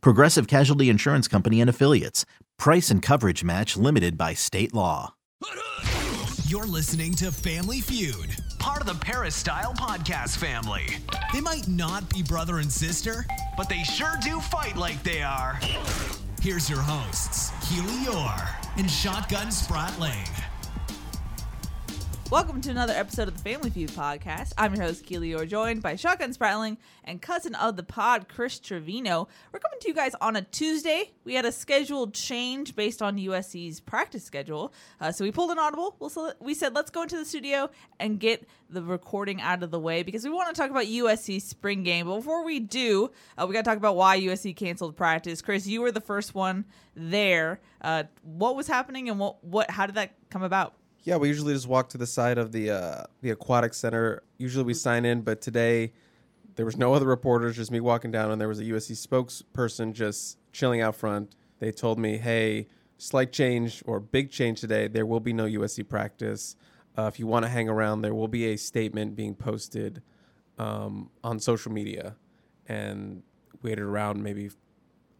Progressive Casualty Insurance Company and Affiliates. Price and coverage match limited by state law. You're listening to Family Feud, part of the Peristyle Podcast family. They might not be brother and sister, but they sure do fight like they are. Here's your hosts, Keely Eure and Shotgun Spratling. Welcome to another episode of the Family Feud podcast. I'm your host, Keely Eure, joined by Shotgun Spratling and cousin of the pod, Chris Trevino. We're coming to you guys on a Tuesday. We had a scheduled change based on USC's practice schedule. Uh, so we pulled an audible. We said, let's go into the studio and get the recording out of the way because we want to talk about USC spring game. But before we do, uh, we got to talk about why USC canceled practice. Chris, you were the first one there. Uh, what was happening and what, what, how did that come about? Yeah, we usually just walk to the side of the uh, the aquatic center. Usually we sign in, but today there was no other reporters, just me walking down, and there was a USC spokesperson just chilling out front. They told me, "Hey, slight change or big change today. There will be no USC practice. Uh, if you want to hang around, there will be a statement being posted um, on social media." And waited around maybe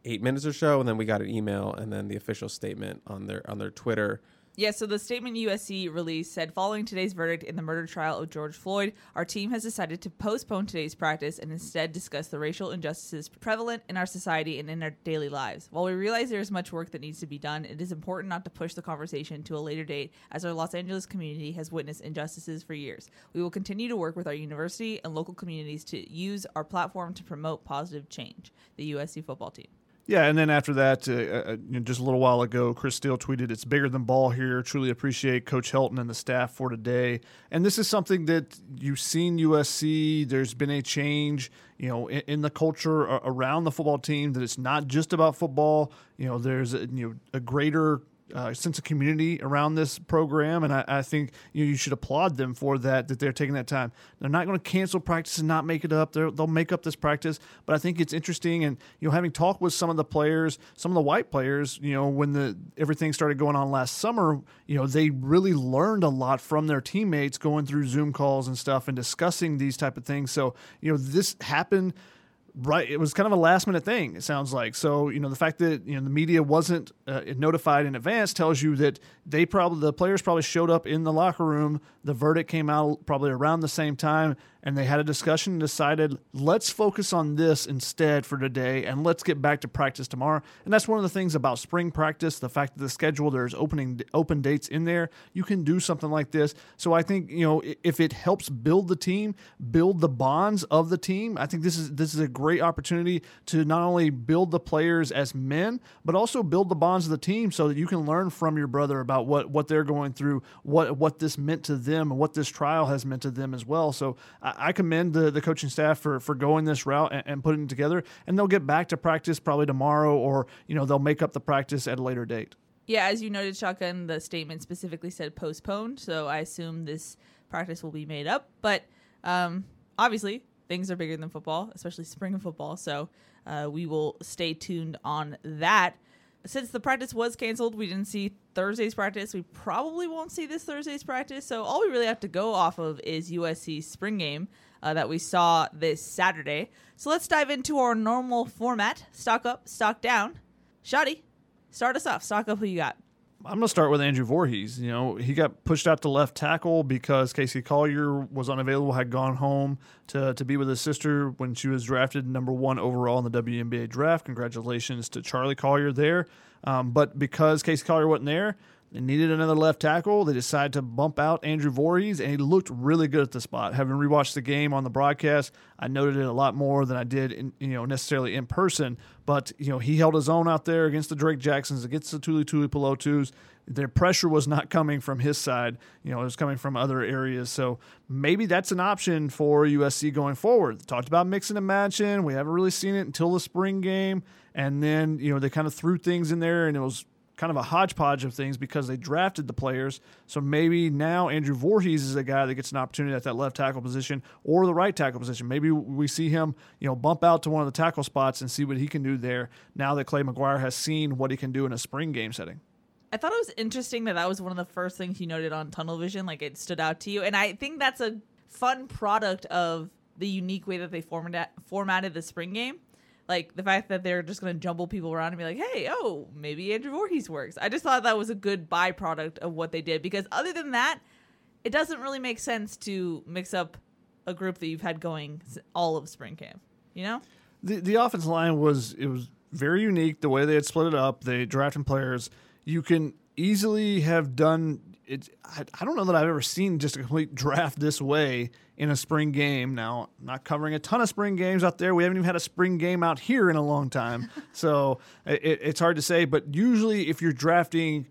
eight minutes or so, and then we got an email, and then the official statement on their on their Twitter yeah, so the statement USC released said following today's verdict in the murder trial of George Floyd, our team has decided to postpone today's practice and instead discuss the racial injustices prevalent in our society and in our daily lives. While we realize there is much work that needs to be done, it is important not to push the conversation to a later date as our Los Angeles community has witnessed injustices for years. We will continue to work with our university and local communities to use our platform to promote positive change. The USC football team. Yeah, and then after that, uh, uh, just a little while ago, Chris Steele tweeted, "It's bigger than ball here. Truly appreciate Coach Helton and the staff for today." And this is something that you've seen USC. There's been a change, you know, in, in the culture around the football team. That it's not just about football. You know, there's a, you know a greater uh, sense of community around this program, and I, I think you, know, you should applaud them for that. That they're taking that time. They're not going to cancel practice and not make it up. they will make up this practice, but I think it's interesting. And you know, having talked with some of the players, some of the white players, you know, when the everything started going on last summer, you know, they really learned a lot from their teammates going through Zoom calls and stuff and discussing these type of things. So you know, this happened right it was kind of a last minute thing it sounds like. So you know the fact that you know the media wasn't uh, notified in advance tells you that they probably the players probably showed up in the locker room. The verdict came out probably around the same time and they had a discussion and decided let's focus on this instead for today and let's get back to practice tomorrow. And that's one of the things about spring practice the fact that the schedule there's opening open dates in there. You can do something like this. So i think you know if it helps build the team build the bonds of the team i think this is this is a great opportunity to not only build the players as men but also build the bonds of the team so that you can learn from your brother about what what they're going through what what this meant to them and what this trial has meant to them as well. So commend the, the coaching staff for, for going this route and, and putting it together. And they'll get back to practice probably tomorrow, or you know they'll make up the practice at a later date. Yeah, as you noted, shotgun. The statement specifically said postponed, so I assume this practice will be made up. But um, obviously, things are bigger than football, especially spring football. So uh, we will stay tuned on that since the practice was canceled, we didn't see Thursday's practice. We probably won't see this Thursday's practice. So all we really have to go off of is USC's spring game uh, that we saw this Saturday. So let's dive into our normal format: stock up, stock down. Shoddy, start us off. Stock up. Who you got? I'm going to start with Andrew Voorhees. You know, he got pushed out to left tackle because Casey Collier was unavailable, had gone home to, to be with his sister when she was drafted number one overall in the WNBA draft. Congratulations to Charli Collier there. Um, but because Casey Collier wasn't there, They needed another left tackle. They decided to bump out Andrew Voorhees, and he looked really good at the spot. Having rewatched the game on the broadcast, I noted it a lot more than I did, in, you know, necessarily in person. But you know, he held his own out there against the Drake Jacksons, against the Tuli Tuipulotus. Their pressure was not coming from his side. You know, it was coming from other areas. So maybe that's an option for USC going forward. Talked about mixing and matching. We haven't really seen it until the spring game, and then you know they kind of threw things in there, and it was kind of a hodgepodge of things because they drafted the players. So maybe now Andrew Voorhees is a guy that gets an opportunity at that left tackle position or the right tackle position. Maybe we see him, you know, bump out to one of the tackle spots and see what he can do there now that Clay McGuire has seen what he can do in a spring game setting. I thought it was interesting that that was one of the first things you noted on Tunnel Vision, like it stood out to you, and I think that's a fun product of the unique way that they format- formatted the spring game like the fact that they're just going to jumble people around and be like, hey, oh, maybe Andrew Voorhees works. I just thought that was a good byproduct of what they did because other than that, it doesn't really make sense to mix up a group that you've had going all of spring camp. You know, the the offensive line was it was very unique the way they had split it up. They drafted players. You can easily have done it. I, I don't know that I've ever seen just a complete draft this way in a spring game. Now, I'm not covering a ton of spring games out there. We haven't even had a spring game out here in a long time, so it, it's hard to say. But usually, if you're drafting,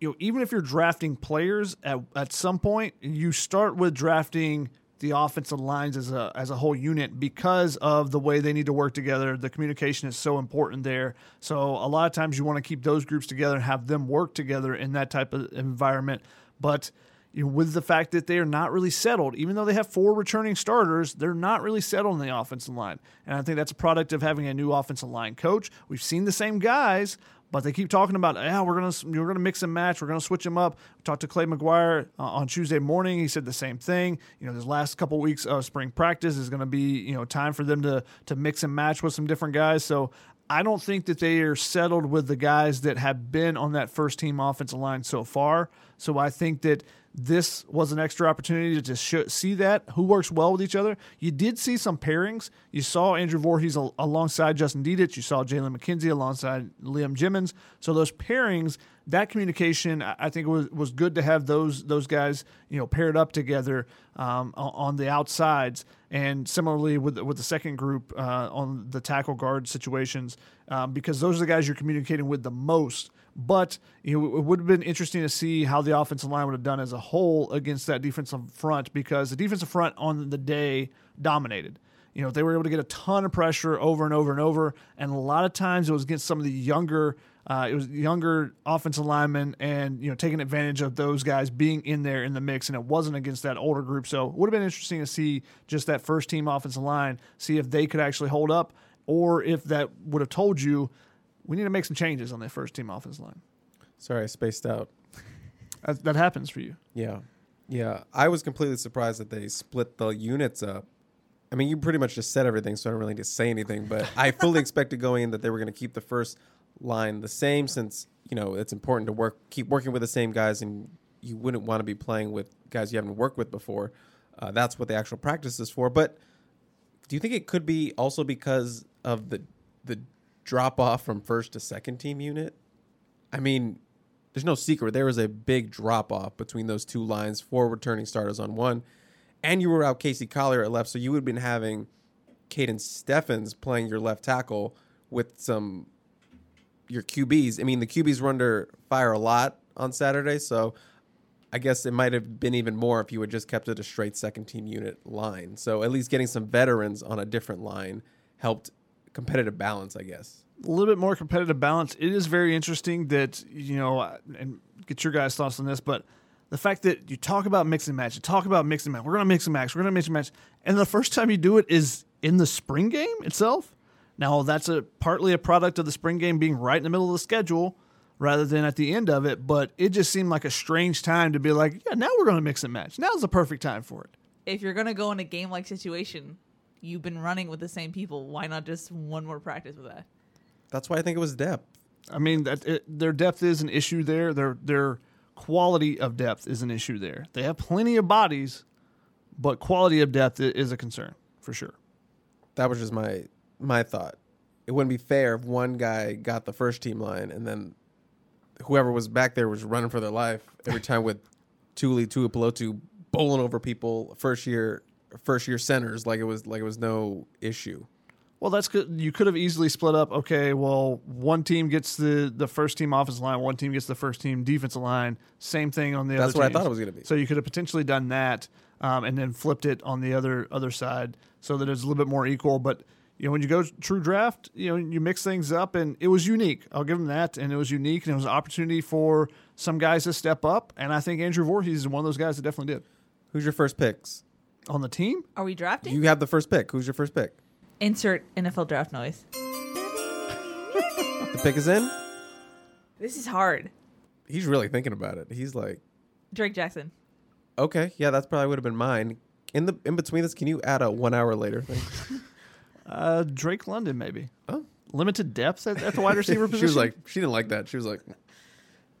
you know, even if you're drafting players at at some point, you start with drafting the offensive lines as a as a whole unit because of the way they need to work together. The communication is so important there. So a lot of times you want to keep those groups together and have them work together in that type of environment. But with the fact that they are not really settled, even though they have four returning starters, they're not really settled in the offensive line. And I think that's a product of having a new offensive line coach. We've seen the same guys, but they keep talking about, yeah, we're gonna we're gonna mix and match, we're gonna switch them up. We talked to Clay McGuire uh, on Tuesday morning. He said the same thing. You know, this last couple weeks of spring practice is gonna be you know time for them to to mix and match with some different guys. So I don't think that they are settled with the guys that have been on that first team offensive line so far. So I think that this was an extra opportunity to sh- see that who works well with each other. You did see some pairings. You saw Andrew Voorhees al- alongside Justin Dedich. You saw Jalen McKenzie alongside Liam Jimmons. So those pairings, that communication, I think was was good to have those those guys you know paired up together um, on the outsides. And similarly with with the second group uh, on the tackle guard situations, um, because those are the guys you're communicating with the most but you know, it would have been interesting to see how the offensive line would have done as a whole against that defensive front because the defensive front on the day dominated. You know, they were able to get a ton of pressure over and over and over, and a lot of times it was against some of the younger, uh, it was younger offensive linemen, and you know, taking advantage of those guys being in there in the mix, and it wasn't against that older group. So it would have been interesting to see just that first team offensive line, see if they could actually hold up, or if that would have told you we need to make some changes on that first team offense line. Sorry, I spaced out. That, that happens for you. Yeah. Yeah. I was completely surprised that they split the units up. I mean, you pretty much just said everything, so I don't really need to say anything, but I fully expected going in that they were going to keep the first line the same since, you know, it's important to work, keep working with the same guys, and you wouldn't want to be playing with guys you haven't worked with before. Uh, that's what the actual practice is for. But do you think it could be also because of the the drop off from first to second team unit. I mean, there's no secret. There was a big drop off between those two lines, four returning starters on one, and you were out Casey Collier at left, so you would have been having Caden Steffens playing your left tackle with some your QBs. I mean, the QBs were under fire a lot on Saturday, so I guess it might have been even more if you had just kept it a straight second team unit line. So at least getting some veterans on a different line helped competitive balance, I guess. A little bit more competitive balance. It is very interesting that you know, and get your guys' thoughts on this, but the fact that you talk about mix and match, you talk about mix and match. We're gonna mix and match. We're gonna mix and match, and the first time you do it is in the spring game itself. Now that's a partly a product of the spring game being right in the middle of the schedule rather than at the end of it. But it just seemed like a strange time to be like, yeah, now we're to mix and match. Now's the perfect time for it. If you're to go in a game like situation, you've been running with the same people. Why not just one more practice with that? That's why I think it was depth. I mean, that it, their depth is an issue there. Their their quality of depth is an issue there. They have plenty of bodies, but quality of depth is a concern for sure. That was just my my thought. It wouldn't be fair if one guy got the first team line and then whoever was back there was running for their life every time with Tuli Tuipulotu bowling over people first year first year centers like it was like it was no issue. Well, that's good. You could have easily split up. Okay, well, one team gets the the first team offensive line, one team gets the first team defensive line. Same thing on the That's other. That's what I thought it was gonna be. So you could have potentially done that, um, and then flipped it on the other other side, so that it's a little bit more equal. But you know, when you go true draft, you know, you mix things up, and it was unique. I'll give them that, and it was unique, and it was an opportunity for some guys to step up. And I think Andrew Voorhees is one of those guys that definitely did Who's your first picks? on the team. Are we drafting? You have the first pick. Who's your first pick? Insert NFL draft noise. The pick is in. This is hard. He's really thinking about it. He's like, Drake Jackson. okay, yeah, that's probably would have been mine. In the in between this, can you add a one hour later thing? Uh, Drake London, maybe. Oh. Limited depth at, at the wide receiver position. she was like, she didn't like that. She was like,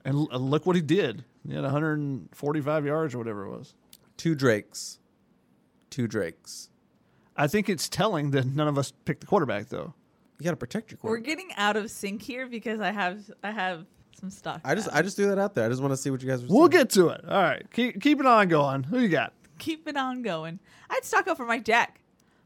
And l- and look what he did. He had 145 yards or whatever it was. two Drakes, two Drakes. I think it's telling that none of us picked the quarterback, though. You got to protect your quarterback. We're quarterback. getting out of sync here because I have I have some stuff. I just I just threw that out there. I just want to see what you guys were. We'll saying. get to it. All right. Keep, keep it on going. Who you got? keep it on going. I'd stock up for Mike Jack,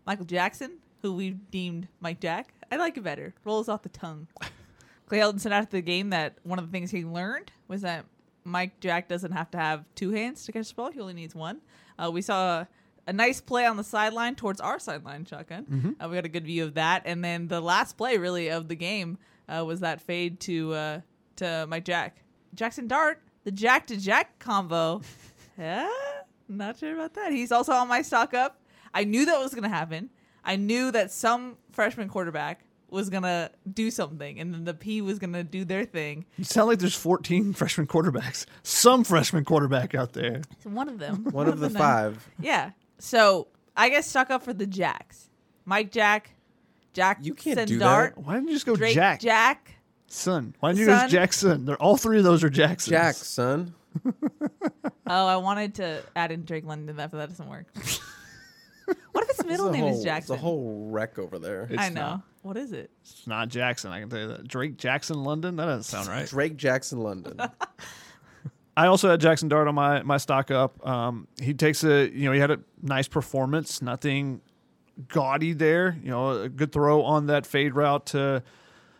Michael Jackson, who we deemed Mike Jack. I like it better. Rolls off the tongue. Clay Helton said after the game that one of the things he learned was that Mike Jack doesn't have to have two hands to catch the ball. He only needs one. Uh, we saw a, a nice play on the sideline towards our sideline shotgun. Uh, we got a good view of that. And then the last play, really, of the game uh, was that fade to uh, to Mike Jack. Jackson Dart, the Jack to Jack combo. yeah, not sure about that. He's also on my stock up. I knew that was going to happen. I knew that some freshman quarterback was going to do something and then the P was going to do their thing. You sound like there's 14 freshman quarterbacks. Some freshman quarterback out there. One of them. one of the nine. five. Yeah. So I get stuck up for the Jacks. Mike Jack, Jack You can't do Dart, Why didn't you just go Drake Jack? Jack. Son. Why didn't you go Son. Jackson? They're all three of those are Jacksons. Jack, son. Oh, I wanted to add in Drake London, but that doesn't work. what if his middle It's name whole- is Jackson? It's a whole wreck over there. It's I know. not. What is it? It's not Jackson. I can tell you that. Drake Jackson London. That doesn't sound right. Drake Jackson, London. I also had Jackson Dart on my my stock up. Um, he takes a you know he had a nice performance, nothing gaudy there. You know, a good throw on that fade route to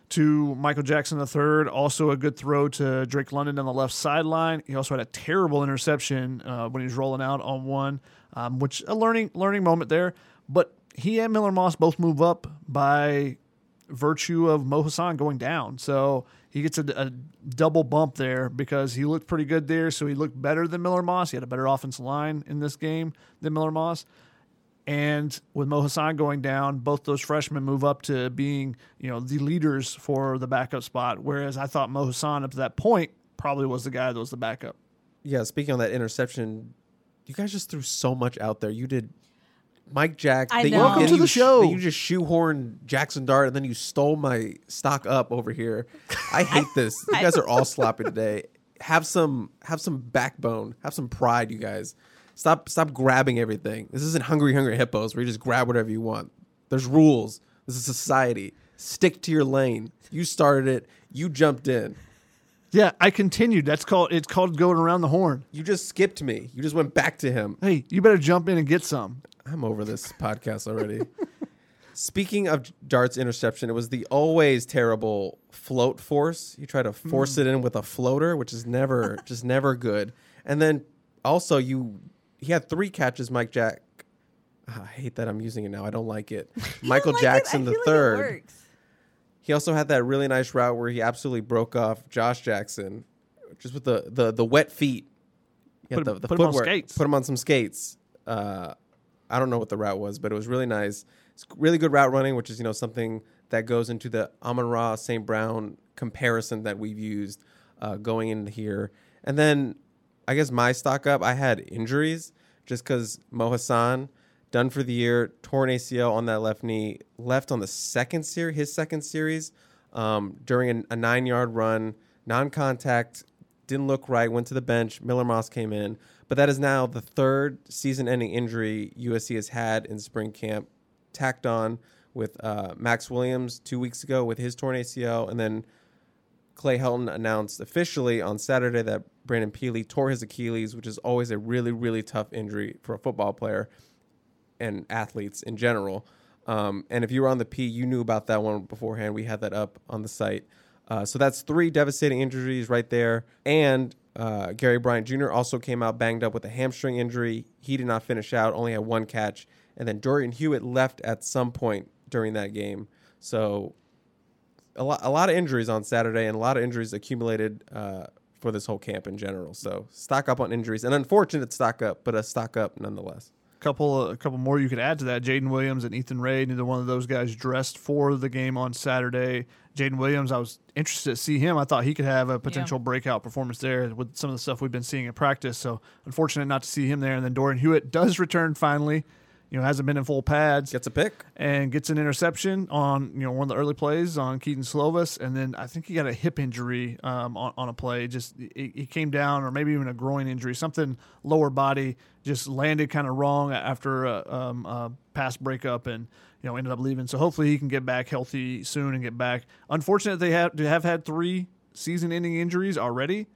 to Michael Jackson III. Also a good throw to Drake London on the left sideline. He also had a terrible interception uh, when he was rolling out on one, um, which a learning learning moment there. But he and Miller Moss both move up by virtue of Mo Hasan going down. So he gets a, a double bump there because he looked pretty good there. So he looked better than Miller Moss. He had a better offensive line in this game than Miller Moss. And with Mo Hasan going down, both those freshmen move up to being, you know, the leaders for the backup spot. Whereas I thought Mo Hasan up to that point probably was the guy that was the backup. yeah, speaking on that interception, you guys just threw so much out there. You did Mike Jack. I then you- know. Welcome then to you the sh- show. then you just shoehorned Jackson Dart, and then you stole my stock up over here. I hate this. You guys are all sloppy today. Have some have some backbone. Have some pride, you guys. Stop stop grabbing everything. This isn't Hungry Hungry Hippos where you just grab whatever you want. There's rules. This is society. Stick to your lane. You started it. You jumped in. Yeah, I continued. That's called it's called going around the horn. You just skipped me. You just went back to him. Hey, you better jump in and get some. I'm over this podcast already. Speaking of Dart's interception, it was the always terrible float force. He tried to force it in with a floater, which is never just never good. And then also you he had three catches, Mike Jack. Ah, I hate that I'm using it now. I don't like it. Michael Like it? Jackson the feel like third. he also had that really nice route where he absolutely broke off Josh Jackson, just with the the, the wet feet. Put him- the, the put him on skates. Put him on some skates. Uh, I don't know what the route was, but it was really nice. It's really good route running, which is you know something that goes into the Amon Ra St. Brown comparison that we've used uh, going into here. And then I guess my stock up, I had injuries just because Mo Hasan done for the year, torn ACL on that left knee, left on the second series, his second series, um, during a, a nine yard run, non contact, didn't look right, went to the bench. Miller Moss came in, but that is now the third season ending injury USC has had in spring camp, tacked on with uh, Max Williams two weeks ago with his torn ACL, and then Clay Helton announced officially on Saturday that Brandon Pili tore his Achilles, which is always a really, really tough injury for a football player and athletes in general. Um, and if you were on the P, you knew about that one beforehand. We had that up on the site. Uh, so that's three devastating injuries right there. And uh, Gary Bryant Jr. also came out banged up with a hamstring injury. He did not finish out, only had one catch. And then Dorian Hewitt left at some point during that game. So a lot, a lot of injuries on Saturday and a lot of injuries accumulated uh, for this whole camp in general. So stock up on injuries. An unfortunate stock up, but a stock up nonetheless couple a couple more you could add to that. Jaden Williams and Ethan Ray, neither one of those guys dressed for the game on Saturday. Jaden Williams, I was interested to see him. I thought he could have a potential yeah. breakout performance there with some of the stuff we've been seeing in practice. So unfortunate not to see him there. And then Dorian Hewitt does return finally you know, hasn't been in full pads. Gets a pick and gets an interception on you know one of the early plays on Kedon Slovis, and then I think he got a hip injury um, on, on a play. Just he came down, or maybe even a groin injury, something lower body. Just landed kind of wrong after a, um, a pass breakup, and you know ended up leaving. So hopefully he can get back healthy soon and get back. Unfortunate they have to have had three season-ending injuries already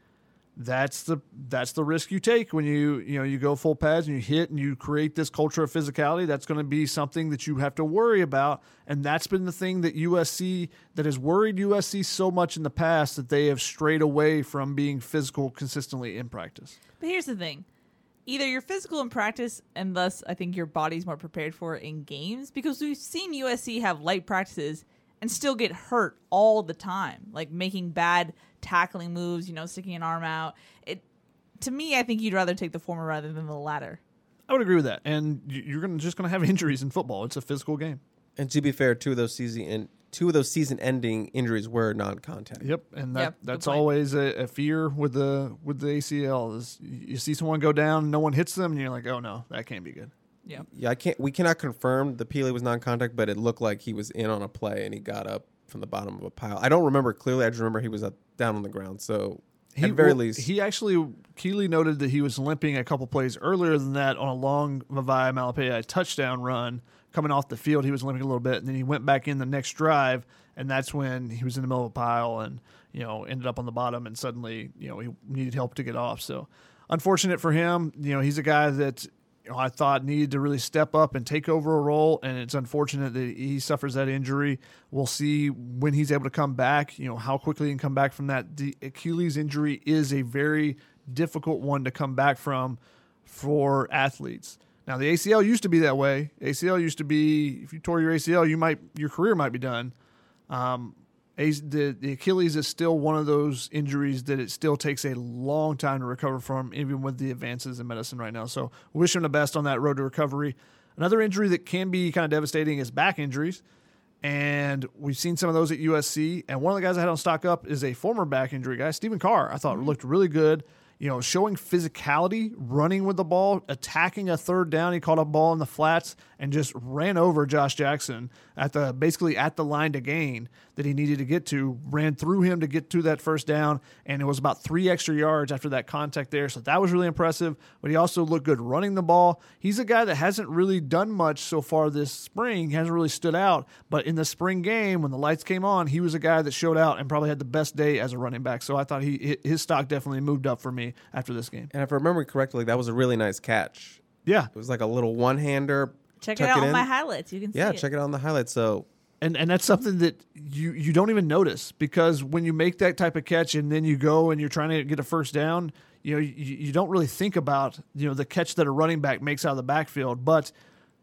that's the that's the risk you take when you you know you go full pads and you hit and you create this culture of physicality that's going to be something that you have to worry about and that's been the thing that USC that has worried USC so much in the past that they have strayed away from being physical consistently in practice. But here's the thing. Either you're physical in practice and thus I think your body's more prepared for it in games because we've seen USC have light practices and still get hurt all the time, like making bad tackling moves, you know, sticking an arm out. It to me, I think you'd rather take the former rather than the latter. I would agree with that. And you're gonna, just going to have injuries in football. It's a physical game. And to be fair, two of those season and two of those season-ending injuries were non-contact. Yep, and that, yep, that's always a, a, fear with the with the ACL. Is you see someone go down, no one hits them, and you're like, oh no, that can't be good. Yeah. Yeah, I can't. We cannot confirm the Pili was non-contact, but it looked like he was in on a play and he got up from the bottom of a pile. I don't remember clearly. I just remember he was up, down on the ground. So he, at very well, least, he actually Keeley noted that he was limping a couple plays earlier than that on a long Vavae Malepeai touchdown run coming off the field. He was limping a little bit, and then he went back in the next drive, and that's when he was in the middle of a pile and you know ended up on the bottom, and suddenly you know he needed help to get off. So unfortunate for him. You know he's a guy that I thought needed to really step up and take over a role, and it's unfortunate that he suffers that injury. We'll see when he's able to come back. You know how quickly he can come back from that. The Achilles injury is a very difficult one to come back from for athletes. Now the ACL used to be that way. ACL used to be if you tore your ACL, you might your career might be done. Um, the, the Achilles is still one of those injuries that it still takes a long time to recover from, even with the advances in medicine right now. So, wish him the best on that road to recovery. Another injury that can be kind of devastating is back injuries. And we've seen some of those at USC. And one of the guys I had on stock up is a former back injury guy, Stephen Carr. I thought mm-hmm. looked really good you know, showing physicality, running with the ball, attacking a third down. He caught a ball in the flats and just ran over Josh Jackson at the basically at the line to gain that he needed to get to. Ran through him to get to that first down, and it was about three extra yards after that contact there. So that was really impressive. But he also looked good running the ball. He's a guy that hasn't really done much so far this spring. Hasn't really stood out. But in the spring game, when the lights came on, he was a guy that showed out and probably had the best day as a running back. So I thought he his stock definitely moved up for me after this game. And if I remember correctly, that was a really nice catch. Yeah, it was like a little one hander. Check it out it on my highlights. You can see it. yeah, check it out on the highlights. So and and that's something that you you don't even notice because when you make that type of catch and then you go and you're trying to get a first down, you know you, you don't really think about you know the catch that a running back makes out of the backfield, but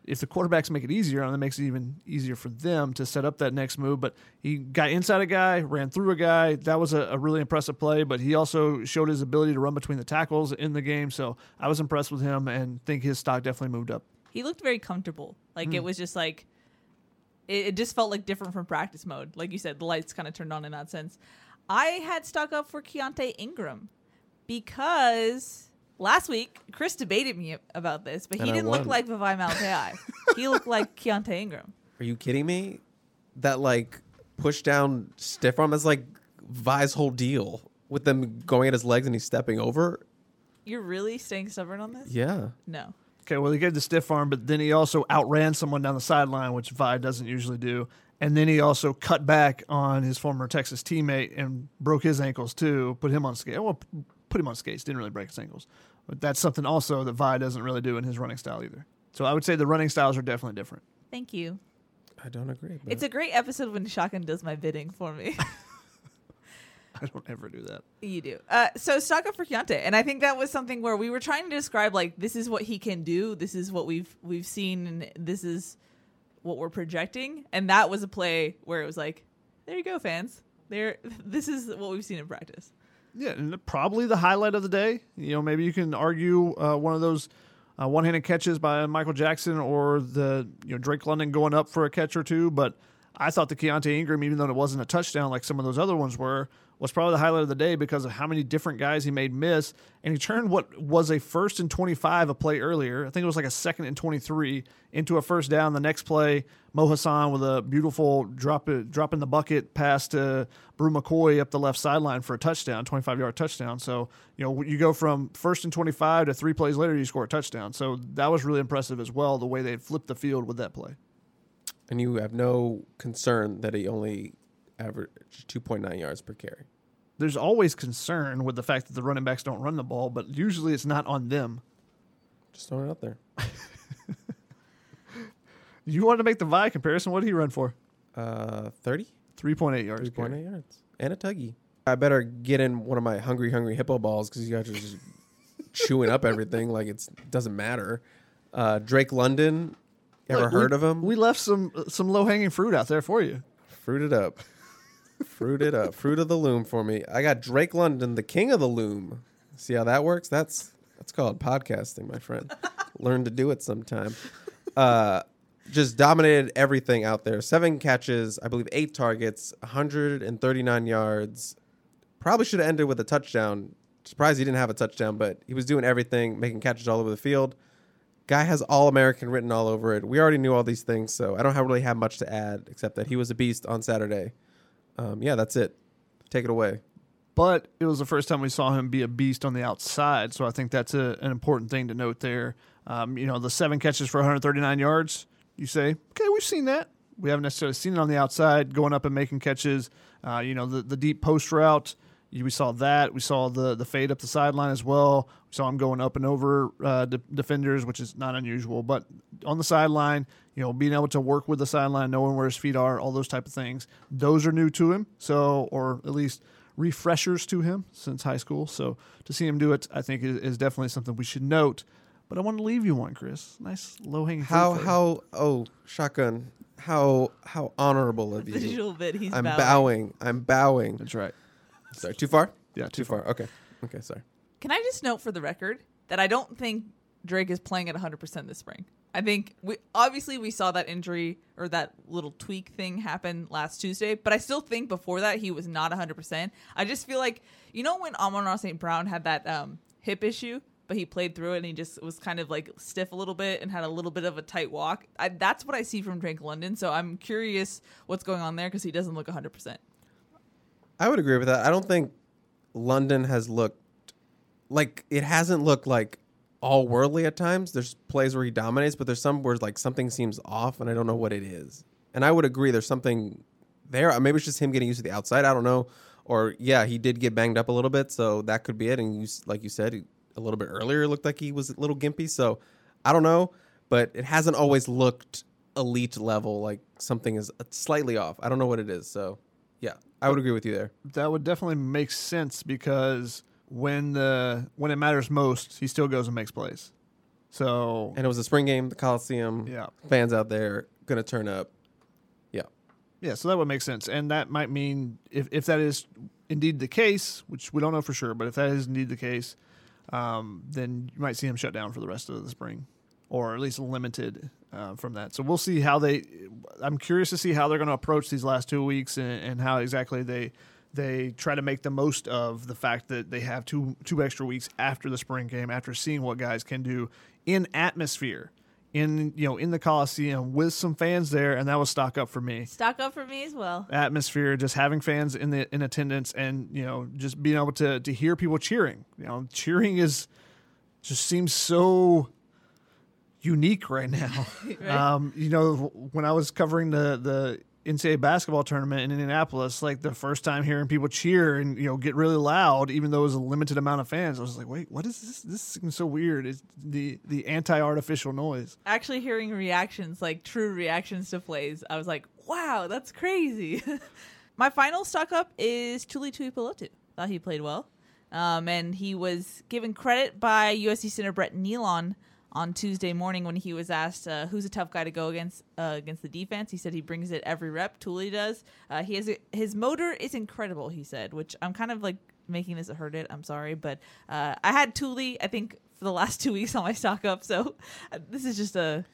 if the quarterbacks make it easier, and it makes it even easier for them to set up that next move. But he got inside a guy, ran through a guy. That was a, a, really impressive play. But he also showed his ability to run between the tackles in the game. So I was impressed with him and think his stock definitely moved up. He looked very comfortable. Like mm. it was just like it, it just felt like different from practice mode. Like you said, the lights kind of turned on in that sense. I had stock up for Keaontay Ingram because Last week, Chris debated me about this, but he didn't look like Vavae Malepeai. he looked like Keaontay Ingram. Are you kidding me? That like push down stiff arm is like Vi's whole deal with them going at his legs and he's stepping over. You're really staying stubborn on this? Yeah. No. Okay, well, he gave the stiff arm, but then he also outran someone down the sideline, which Vi doesn't usually do. And then he also cut back on his former Texas teammate and broke his ankles too. Put him on skates. Well, put him on skates. Didn't really break his ankles, but that's something also that Vi doesn't really do in his running style either. So I would say the running styles are definitely different. Thank you. I don't agree. but- It's a great episode when Shotgun does my bidding for me. I don't ever do that. You do. Uh, so stock up for Keaontay, and I think that was something where we were trying to describe like this is what he can do, this is what we've we've seen, and this is what we're projecting, and that was a play where it was like, there you go, fans. There, this is what we've seen in practice. Yeah, and probably the highlight of the day. You know, maybe you can argue uh, one of those uh, one-handed catches by Michael Jackson or the you know Drake London going up for a catch or two. But I thought the Keaontay Ingram, even though it wasn't a touchdown like some of those other ones were, was probably the highlight of the day because of how many different guys he made miss. And he turned what was a first and 25 a play earlier. I think it was like a second and 23 into a first down. The next play, Mo Hasan with a beautiful drop drop in the bucket pass to Bru McCoy up the left sideline for a touchdown, 25 yard touchdown. So, you know, you go from first and 25 to three plays later, you score a touchdown. So that was really impressive as well, the way they flipped the field with that play. And you have no concern that he only averaged 2.9 yards per carry. There's always concern with the fact that the running backs don't run the ball, but usually it's not on them. Just throwing it out there. You wanted to make the Vi comparison. What did he run for? Uh, 30? 3.8 yards. 3.8 yards. And a tuggy. I better get in one of my hungry, hungry hippo balls because you guys are just chewing up everything like it doesn't matter. Uh, Drake London, ever Look, heard we, of him? We left some some low hanging fruit out there for you. Fruit it up. Fruit it up. Fruit of the loom for me. I got Drake London, the king of the loom. See how that works? That's that's called podcasting, my friend. Learn to do it sometime. Uh, just dominated everything out there. Seven catches, I believe eight targets, 139 yards. Probably should have ended with a touchdown. Surprised he didn't have a touchdown, but he was doing everything, making catches all over the field. Guy has all American written all over it. We already knew all these things, so I don't have, really have much to add except that he was a beast on Saturday. Um, yeah, that's it. Take it away. But it was the first time we saw him be a beast on the outside, so I think that's a, an important thing to note there. Um, you know, the seven catches for 139 yards. You say, okay, we've seen that. We haven't necessarily seen it on the outside, going up and making catches. Uh, you know, the the deep post route. You, we saw that. We saw the the fade up the sideline as well. We saw him going up and over uh, de- defenders, which is not unusual. But on the sideline, you know, being able to work with the sideline, knowing where his feet are, all those type of things, those are new to him. So, or at least refreshers to him since high school. So to see him do it, I think is, is definitely something we should note. But I want to leave you one, Chris. Nice low hanging. How how oh shotgun. How how honorable of you. Visual bit. He's I'm bowing. bowing. I'm bowing. That's right. Sorry, too far? Yeah, Too far. Okay. Okay, sorry. Can I just note for the record that I don't think Drake is playing at 100% this spring. I think we obviously we saw that injury or that little tweak thing happen last Tuesday, but I still think before that he was not 100%. I just feel like you know when Amon Ra St. Brown had that um, hip issue, but he played through it and he just was kind of like stiff a little bit and had a little bit of a tight walk. I, that's what I see from Drake London, so I'm curious what's going on there because he doesn't look 100%. I would agree with that. I don't think London has looked like it hasn't looked like all worldly at times. There's plays where he dominates, but there's some where like something seems off, and I don't know what it is. And I would agree there's something there. Uh, maybe it's just him getting used to the outside. I don't know. Or yeah, he did get banged up a little bit, so that could be it. And you, like you said, a little bit earlier, it looked like he was a little gimpy. So I don't know, but it hasn't always looked elite level. Like something is uh, slightly off. I don't know what it is. So yeah, I would agree with you there. That would definitely make sense because when the when it matters most, he still goes and makes plays. So And it was a spring game, the Coliseum. Yeah. Fans out there gonna turn up. Yeah. Yeah, so that would make sense. And that might mean if, if that is indeed the case, which we don't know for sure, but if that is indeed the case, um, then you might see him shut down for the rest of the spring or at least limited uh, from that. So we'll see how they. I'm curious to see how they're going to approach these last two weeks and, and how exactly they they try to make the most of the fact that they have two two extra weeks after the spring game after seeing what guys can do in atmosphere in you know in the Coliseum with some fans there and that was stock up for me Stock up for me as well. atmosphere, just having fans in the in attendance, and you know, just being able to to hear people cheering. You know, cheering is just seems so unique right now. Right. Um, you know, when I was covering the the NCAA basketball tournament in Indianapolis, like the first time hearing people cheer and you know get really loud, even though it was a limited amount of fans, I was like, wait, what is this? This seems so weird. It's the the anti artificial noise. Actually, hearing reactions, like true reactions to plays, I was like, wow, that's crazy. My final stock up is Tuli Tuipulotu. Thought he played well. Um, and he was given credit by USC center Brett Neilon on Tuesday morning when he was asked uh, who's a tough guy to go against uh, against the defense. He said he brings it every rep. Tuli does. Uh, he has a, his motor is incredible. He said, which I'm kind of like making this a hurt it. I'm sorry, but uh, I had Tuli. I think for the last two weeks on my stock up. So uh, this is just a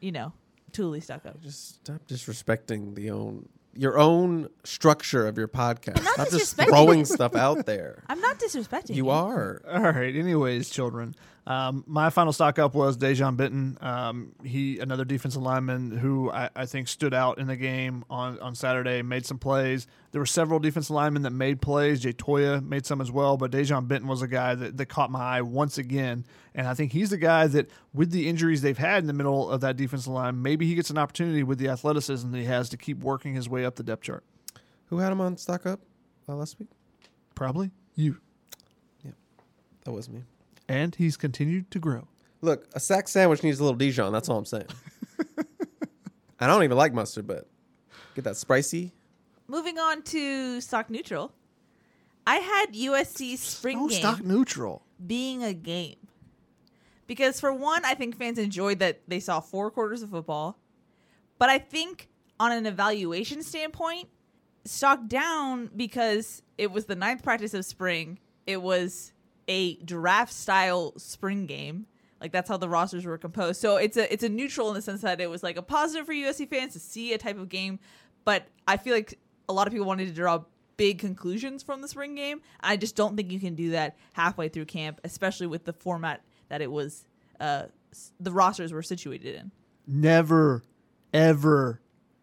you know Tuli stock up. Just stop disrespecting the own your own structure of your podcast. not Stop just throwing stuff out there. I'm not disrespecting You are. All right. Anyways, children, um, my final stock up was Dejan Benton. Um, he another defensive lineman who I, I think stood out in the game on, on Saturday, made some plays. There were several defensive linemen that made plays. Jay Toia made some as well, but Dejan Benton was a guy that, that caught my eye once again. And I think he's the guy that, with the injuries they've had in the middle of that defensive line, maybe he gets an opportunity with the athleticism that he has to keep working his way up the depth chart. Who had him on stock up uh, last week? Probably you. Yeah, that was me. And he's continued to grow. Look, a sack sandwich needs a little Dijon. That's all I'm saying. I don't even like mustard, but get that spicy. Moving on to stock neutral. I had USC spring No game stock neutral. being a game. Because for one, I think fans enjoyed that they saw four quarters of football. But I think on an evaluation standpoint, stock down because it was the ninth practice of spring. It was a draft style spring game. Like that's how the rosters were composed. So it's a it's a neutral in the sense that it was like a positive for USC fans to see a type of game, but I feel like a lot of people wanted to draw big conclusions from the spring game. I just don't think you can do that halfway through camp, especially with the format that it was uh the rosters were situated in. Never, ever,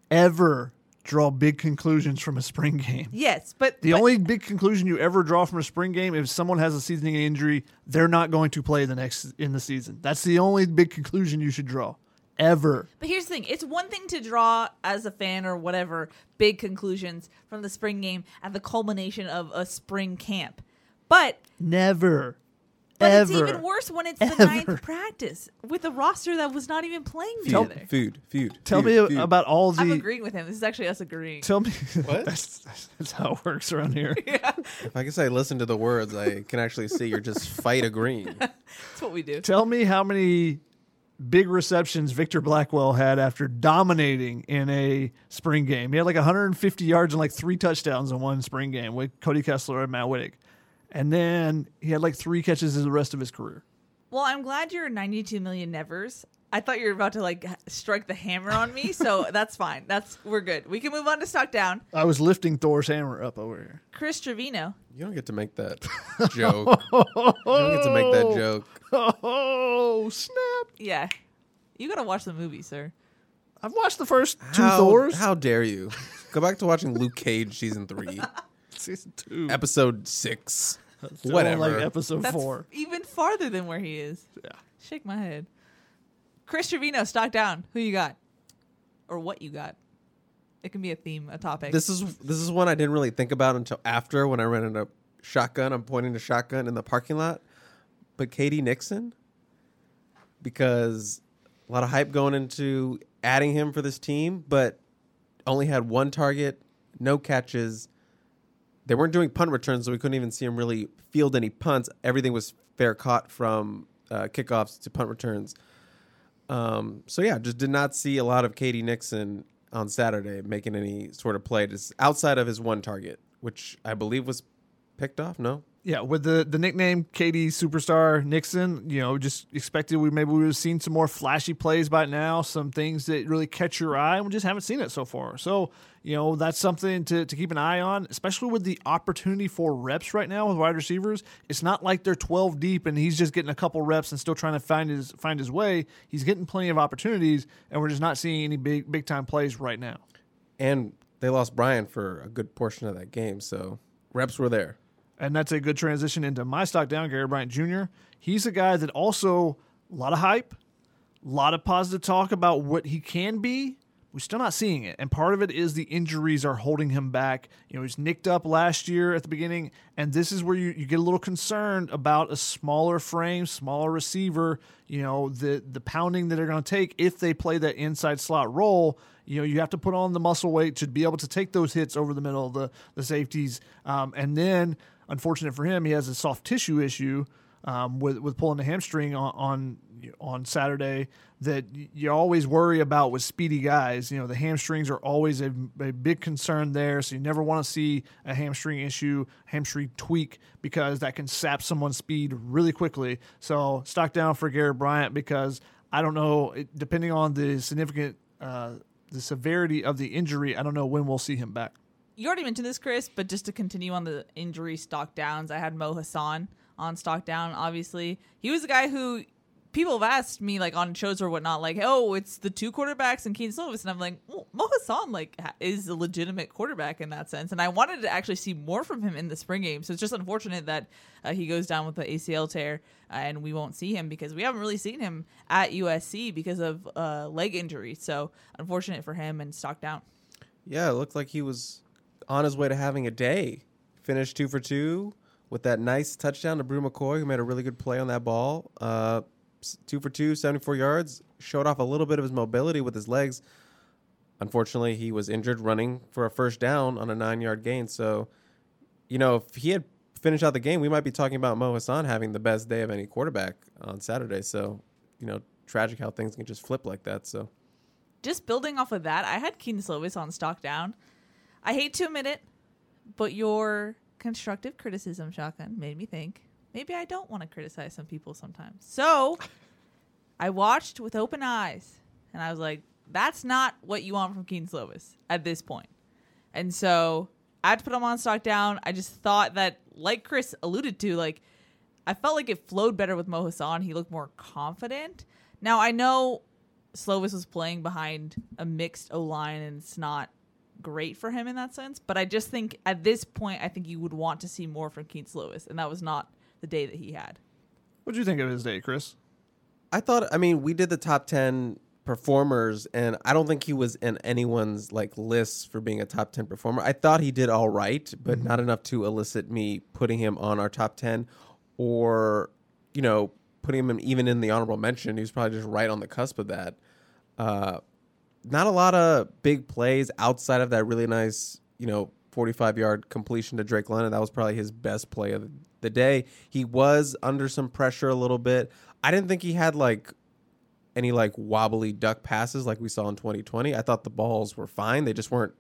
ever draw big conclusions from a spring game. Yes, but The but- only big conclusion you ever draw from a spring game, if someone has a seasoning injury, they're not going to play the next in the season. That's the only big conclusion you should draw. Ever. But here's the thing: it's one thing to draw as a fan or whatever big conclusions from the spring game at the culmination of a spring camp, but Never. But ever. it's even worse when it's the ninth practice with a roster that was not even playing Feud, together. feud, feud. Tell feud, me feud. about all the. I'm agreeing with him. This is actually us agreeing. Tell me. What? that's, that's how it works around here. Yeah. If I guess I listen to the words, I can actually see you're just fight agreeing. That's what we do. Tell me how many big receptions Victor Blackwell had after dominating in a spring game. He had like 150 yards and like three touchdowns in one spring game with Cody Kessler and Max Wittek. And then he had like three catches in the rest of his career. Well, I'm glad you're 92 million nevers. I thought you were about to like strike the hammer on me, so that's fine. That's we're good. We can move on to stock down. I was lifting Thor's hammer up over here. Chris Trevino. You don't get to make that joke. You don't get to make that joke. Oh, snap. Yeah, you gotta watch the movie, sir. I've watched the first two How, Thors. how dare you? Go back to watching Luke Cage season three, Season two. episode six. Still Whatever. Like episode That's four. even farther than where he is. Yeah. Shake my head. Chris Trevino, stock down. Who you got, or what you got? It can be a theme, a topic. This is this is one I didn't really think about until after when I ran into shotgun. I'm pointing to shotgun in the parking lot, but KD Nixon, because a lot of hype going into adding him for this team, but only had one target, no catches. They weren't doing punt returns, so we couldn't even see him really field any punts. Everything was fair caught from uh, kickoffs to punt returns. Um, so yeah, just did not see a lot of KD Nixon on Saturday making any sort of play, just outside of his one target, which I believe was picked off. No, Yeah, with the the nickname KD Superstar Nixon, you know, just expected we maybe we would have seen some more flashy plays by now, some things that really catch your eye, and we just haven't seen it so far. So, you know, that's something to, to keep an eye on, especially with the opportunity for reps right now with wide receivers. It's not like they're 12 deep and he's just getting a couple reps and still trying to find his find his way. He's getting plenty of opportunities, and we're just not seeing any big big time plays right now. and they lost Bryant for a good portion of that game, so reps were there. And that's a good transition into my stock down, Gary Bryant Jr. He's a guy that also a lot of hype, a lot of positive talk about what he can be, we're still not seeing it. And part of it is the injuries are holding him back. You know, he's nicked up last year at the beginning, and this is where you, you get a little concerned about a smaller frame, smaller receiver, you know, the the pounding that they're going to take if they play that inside slot role. You know, you have to put on the muscle weight to be able to take those hits over the middle of the, the safeties. Um, and then, unfortunate for him, he has a soft tissue issue um, with with pulling the hamstring on, on on Saturday that you always worry about with speedy guys. You know, the hamstrings are always a, a big concern there. So you never want to see a hamstring issue, hamstring tweak, because that can sap someone's speed really quickly. So stock down for Garrett Bryant because I don't know, depending on the significant, uh, the severity of the injury, I don't know when we'll see him back. You already mentioned this, Chris, but just to continue on the injury stock downs, I had Mo Hasan on stock down. Obviously, he was a guy who people have asked me like on shows or whatnot, like, oh, it's the two quarterbacks and Kedon Slovis, and I'm like, well, Mo Hasan like is a legitimate quarterback in that sense, and I wanted to actually see more from him in the spring game. So it's just unfortunate that uh, he goes down with the ACL tear, uh, and we won't see him because we haven't really seen him at USC because of uh, leg injury. So unfortunate for him and stock down. Yeah, it looked like he was on his way to having a day. Finished two for two with that nice touchdown to Bru McCoy, who made a really good play on that ball. Uh, two for two, 74 yards. Showed off a little bit of his mobility with his legs. Unfortunately, he was injured running for a first down on a nine yard gain. So, you know, if he had finished out the game, we might be talking about Mo Hasan having the best day of any quarterback on Saturday. So, you know, tragic how things can just flip like that. So, just building off of that, I had Kedon Slovis on stock down. I hate to admit it, but your constructive criticism, Shotgun, made me think maybe I don't want to criticize some people sometimes. So I watched with open eyes and I was like, that's not what you want from Kedon Slovis at this point. And so I had to put him on stock down. I just thought that, like Chris alluded to, like I felt like it flowed better with Mo Hasan. He looked more confident. Now I know Slovis was playing behind a mixed O line and it's not great for him in that sense. But I just think at this point, I think you would want to see more from Kedon Slovis, and that was not the day that he had. What do you think of his day, Chris? I thought. I mean, we did the top ten performers, and I don't think he was in anyone's like list for being a top ten performer. I thought he did all right, but mm-hmm. not enough to elicit me putting him on our top ten, or you know, putting him in, even in the honorable mention. He was probably just right on the cusp of that. Uh, not a lot of big plays outside of that really nice, you know, 45 yard completion to Drake London. That was probably his best play of the day. He was under some pressure a little bit. I didn't think he had like any like wobbly duck passes like we saw in 2020. I thought the balls were fine. They just weren't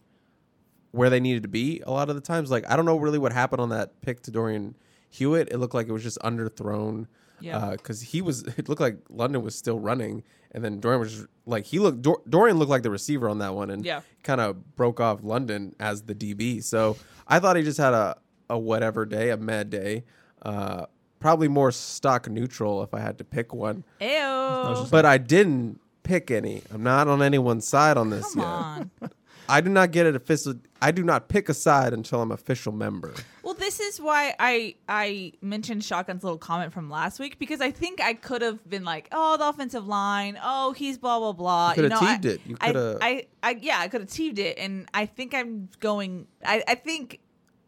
where they needed to be a lot of the times. Like I don't know really what happened on that pick to Dorian Hewitt. It looked like it was just underthrown. Yeah. Because uh, he was, it looked like London was still running, and then Dorian was like he looked. Dor- Dorian looked like the receiver on that one, and yeah. kind of broke off London as the DB. So I thought he just had a a whatever day, a mad day. Uh, probably more stock neutral if I had to pick one. Ew. But I didn't pick any. I'm not on anyone's side on this Come yet. On. I do not get it official. I do not pick a side until I'm official member. Well, this is why I I mentioned Shotgun's little comment from last week because I think I could have been like, oh, the offensive line, oh, he's blah blah blah. You could have know, teed it. You could have. I, I, I, yeah, I could have teed it, and I think I'm going. I, I think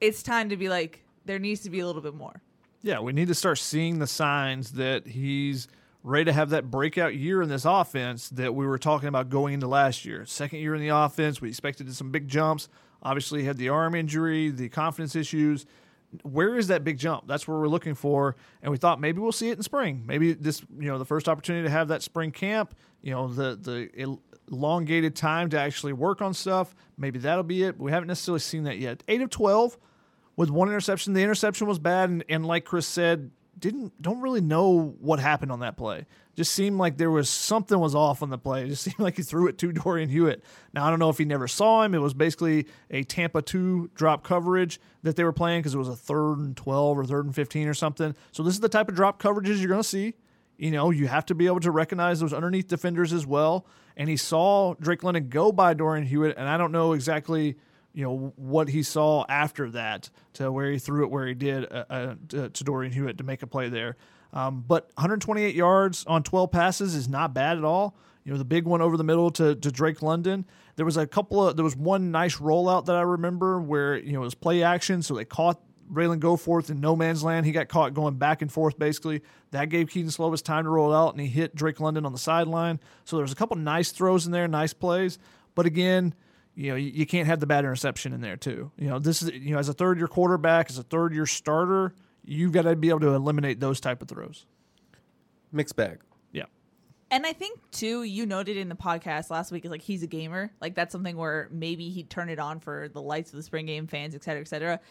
it's time to be like, there needs to be a little bit more. Yeah, we need to start seeing the signs that he's ready to have that breakout year in this offense that we were talking about going into last year. Second year in the offense, we expected some big jumps. Obviously, had the arm injury, the confidence issues. Where is that big jump? That's where we're looking for, and we thought maybe we'll see it in spring. Maybe this, you know, the first opportunity to have that spring camp. You know, the the elongated time to actually work on stuff. Maybe that'll be it. We haven't necessarily seen that yet. Eight of twelve with one interception. The interception was bad, and, and like Chris said, didn't don't really know what happened on that play. Just seemed like there was something was off on the play. It just seemed like he threw it to Dorian Hewitt. Now I don't know if he never saw him. It was basically a Tampa two drop coverage that they were playing because it was a third and twelve or third and fifteen or something. So this is the type of drop coverages you're going to see. You know, you have to be able to recognize those underneath defenders as well. And he saw Drake London go by Dorian Hewitt, and I don't know exactly you know what he saw after that to where he threw it where he did uh, uh, to, Dorian Hewitt to make a play there. Um, but 128 yards on 12 passes is not bad at all. You know, the big one over the middle to, to Drake London. There was a couple of there was one nice rollout that I remember where you know it was play action, so they caught Ralen Goforth in no man's land. He got caught going back and forth basically. That gave Kedon Slovis time to roll out, and he hit Drake London on the sideline. So there was a couple nice throws in there, nice plays. But again, you know, you, you can't have the bad interception in there too. You know, this is you know as a third year quarterback, as a third year starter, you've got to be able to eliminate those type of throws. Mixed bag. Yeah. And I think too, you noted in the podcast last week is like he's a gamer. Like that's something where maybe he'd turn it on for the lights of the spring game, fans, et cetera, et cetera.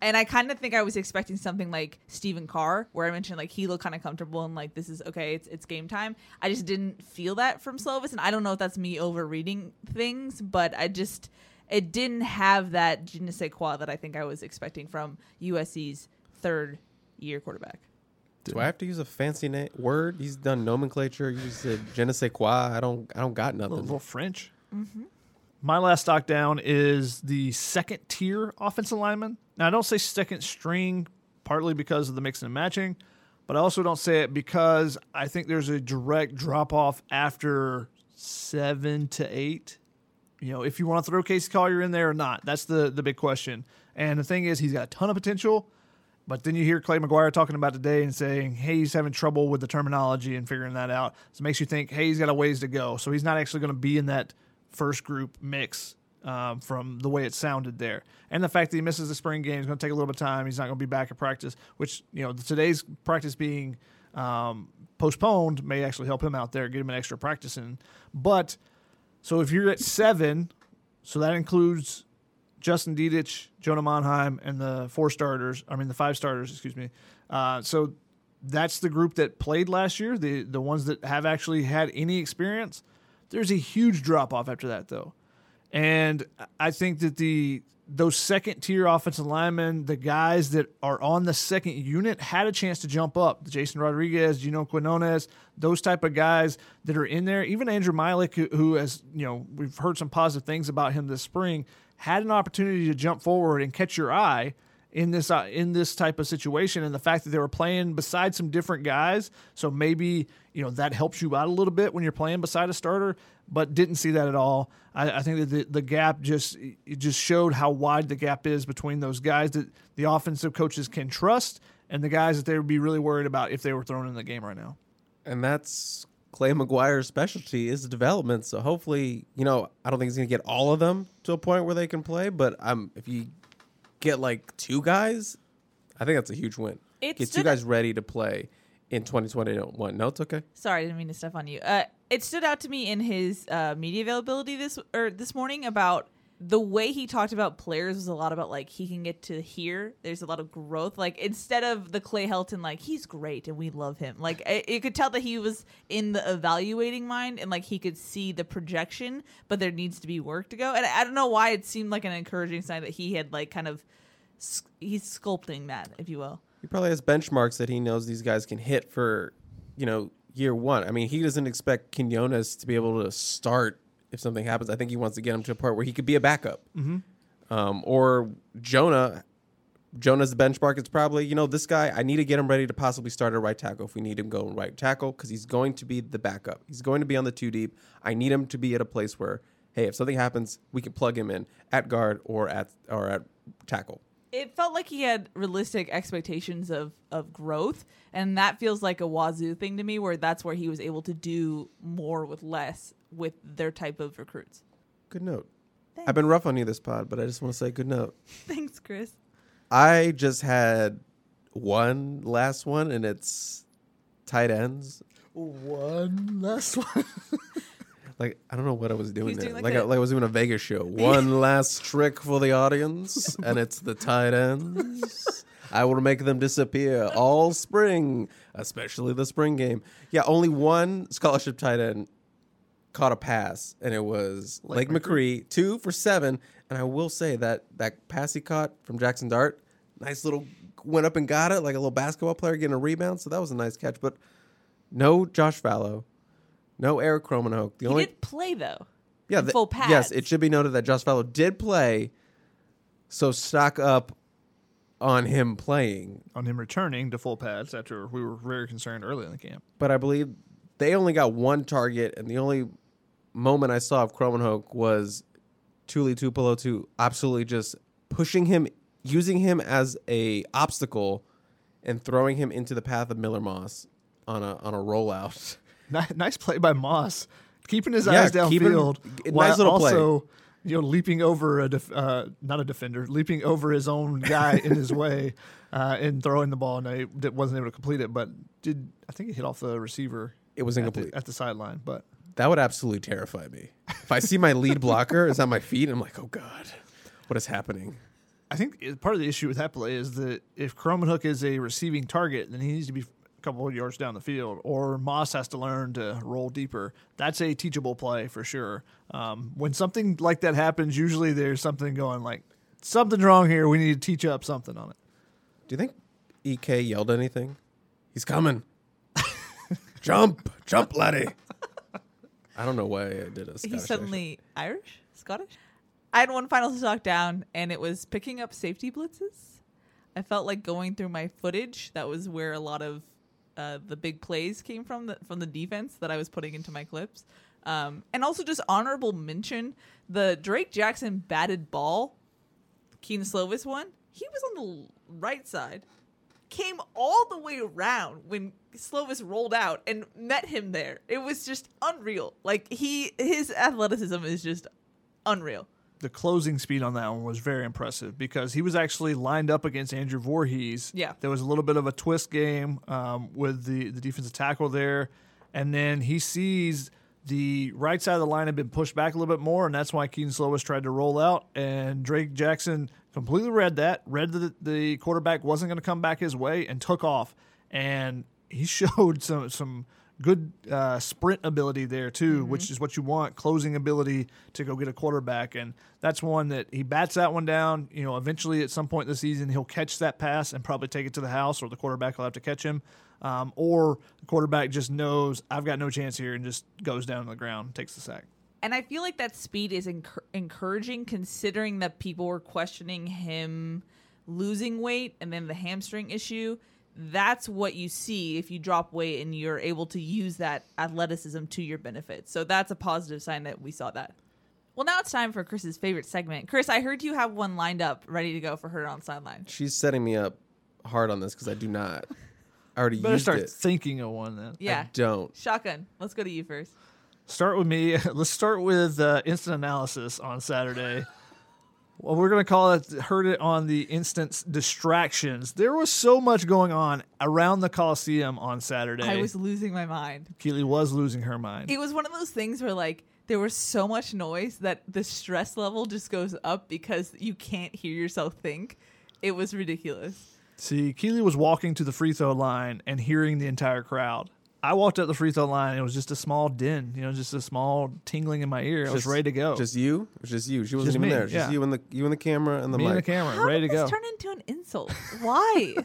And I kind of think I was expecting something like Stephen Carr, where I mentioned like he looked kind of comfortable and like this is okay, it's it's game time. I just didn't feel that from Slovis, and I don't know if that's me overreading things, but I just it didn't have that je ne sais quoi that I think I was expecting from USC's third year quarterback. Do I have to use a fancy na- word? He's done nomenclature. You said je ne sais quoi. I don't. I don't got nothing. A nothing. little, little French. Mm-hmm. My last stock down is the second tier offensive lineman. Now, I don't say second string partly because of the mixing and matching, but I also don't say it because I think there's a direct drop off after seven to eight. You know, if you want to throw Casey Collier in there or not, that's the the big question. And the thing is, he's got a ton of potential. But then you hear Clay McGuire talking about today and saying, hey, he's having trouble with the terminology and figuring that out. So it makes you think, hey, he's got a ways to go. So he's not actually going to be in that first group mix um, from the way it sounded there. And the fact that he misses the spring game is going to take a little bit of time. He's not going to be back at practice, which, you know, today's practice being um, postponed may actually help him out there, get him an extra practice in. But so if you're at seven, so that includes Justin Dedich, Jonah Monheim, and the four starters. I mean, the five starters, excuse me. Uh, so that's the group that played last year, the the ones that have actually had any experience. There's a huge drop off after that, though, and I think that the those second tier offensive linemen, the guys that are on the second unit, had a chance to jump up. Jason Rodriguez, Gino Quinones, those type of guys that are in there. Even Andrew Milik, who, who has you know we've heard some positive things about him this spring, had an opportunity to jump forward and catch your eye in this uh, in this type of situation and the fact that they were playing beside some different guys so maybe you know that helps you out a little bit when you're playing beside a starter but didn't see that at all i, I think that the, the gap just it just showed how wide the gap is between those guys that the offensive coaches can trust and the guys that they would be really worried about if they were thrown in the game right now and that's Clay McGuire's specialty is development. So hopefully, you know, I don't think he's going to get all of them to a point where they can play. But um, if you get like two guys, I think that's a huge win. It get two guys ready to play in 2021. No, it's okay. Sorry, I didn't mean to step on you. Uh, it stood out to me in his uh, media availability this or this morning about the way he talked about players was a lot about like he can get to here. There's a lot of growth. Like instead of the Clay Helton, like he's great and we love him. Like it, it could tell that he was in the evaluating mind and like he could see the projection, but there needs to be work to go. And I don't know why it seemed like an encouraging sign that he had like kind of he's sculpting that, if you will. He probably has benchmarks that he knows these guys can hit for, you know, year one. I mean, he doesn't expect Quinones to be able to start if something happens. I think he wants to get him to a part where he could be a backup. Mm-hmm. Um, or Jonah. Jonah's the benchmark. It's probably, you know, this guy, I need to get him ready to possibly start at right tackle if we need him going right tackle because he's going to be the backup. He's going to be on the two deep. I need him to be at a place where, hey, if something happens, we can plug him in at guard or at or at tackle. It felt like he had realistic expectations of of growth and that feels like a Wazzu thing to me where that's where he was able to do more with less with their type of recruits Good note. I've been rough on you this pod, but I just want to say good note. thanks chris I just had one last one, and it's tight ends. one last one Like I don't know what I was doing He's there. doing like like, a- I, like I was doing a Vegas show. One last trick for the audience, and it's the tight ends. I will make them disappear all spring, especially the spring game. Yeah, only one scholarship tight end caught a pass, and it was Lake, McRee, two for seven. And I will say that that pass he caught from Jaxson Dart, nice little went up and got it like a little basketball player getting a rebound. So that was a nice catch. But no Josh Falo, no Erik Krommenhoek. The he only did play though yeah, the- full pads. yes, it should be noted that Josh Falo did play. So stock up on him playing, on him returning to full pads after we were very concerned early in the camp but I believe they only got one target, and the only moment I saw of Krommenhoek was Tuli Tuipulotu absolutely just pushing him, using him as a obstacle, and throwing him into the path of Miller Moss on a on a rollout. Ni- nice play by Moss, keeping his Yeah, eyes downfield nice while play. also you know leaping over a def- uh, not a defender, leaping over his own guy in his way uh, and throwing the ball. And I d- wasn't able to complete it, but did I think it hit off the receiver It was at incomplete. the, at the sideline? But That would absolutely terrify me. If I see my lead blocker is on my feet, I'm like, oh god, what is happening? I think part of the issue with that play is that if Krommenhoek is a receiving target, then he needs to be a couple of yards down the field, or Moss has to learn to roll deeper. That's a teachable play for sure. Um, when something like that happens, usually there's something going like something's wrong here. We need to teach up something on it. Do you think Ek yelled anything? He's coming. jump, jump, laddie. I don't know why I did a Scottish He's accent. suddenly Irish, Scottish. I had one final stock down, and it was picking up safety blitzes. I felt like going through my footage. That was where a lot of uh, the big plays came from, the, from the defense that I was putting into my clips. Um, and also just honorable mention the Drake Jackson batted ball, Kedon Slovis one. He was on the right side, came all the way around when Slovis rolled out and met him there. It was just unreal. Like he, his athleticism is just unreal. The closing speed on that one was very impressive because he was actually lined up against Andrew Voorhees. Yeah. There was a little bit of a twist game um, with the, the defensive tackle there. And then he sees the right side of the line had been pushed back a little bit more, and that's why Kedon Slovis tried to roll out. And Drake Jackson completely read that, read that the quarterback wasn't going to come back his way, and took off. And he showed some some good uh, sprint ability there too, which is what you want, closing ability to go get a quarterback, and that's one that he bats that one down. You know, eventually at some point this season he'll catch that pass and probably take it to the house, or the quarterback will have to catch him, um, or the quarterback just knows I've got no chance here and just goes down to the ground, takes the sack. And I feel like that speed is encour- encouraging considering that people were questioning him losing weight and then the hamstring issue. That's what you see if you drop weight and you're able to use that athleticism to your benefit. So that's a positive sign that we saw that. Well, now it's time for Chris's favorite segment. Chris, I heard you have one lined up ready to go for her on sideline. She's setting me up hard on this because I do not. I already Better used start it. thinking of one then. Yeah. I don't. Shotgun. Let's go to you first. Start with me. Let's start with uh, instant analysis on Saturday. Well, we're going to call it, heard it on the instance distractions. There was so much going on around the Coliseum on Saturday. I was losing my mind. Keely was losing her mind. It was one of those things where like there was so much noise that the stress level just goes up because you can't hear yourself think. It was ridiculous. See, Keely was walking to the free throw line and hearing the entire crowd. I walked up the free throw line and it was just a small din, you know, just a small tingling in my ear. I was ready to go. Just you? It just you. She wasn't Just even me, there. Just yeah. you and the you and the camera and the me mic. and the camera, How ready did to go. this turn into an insult? Why?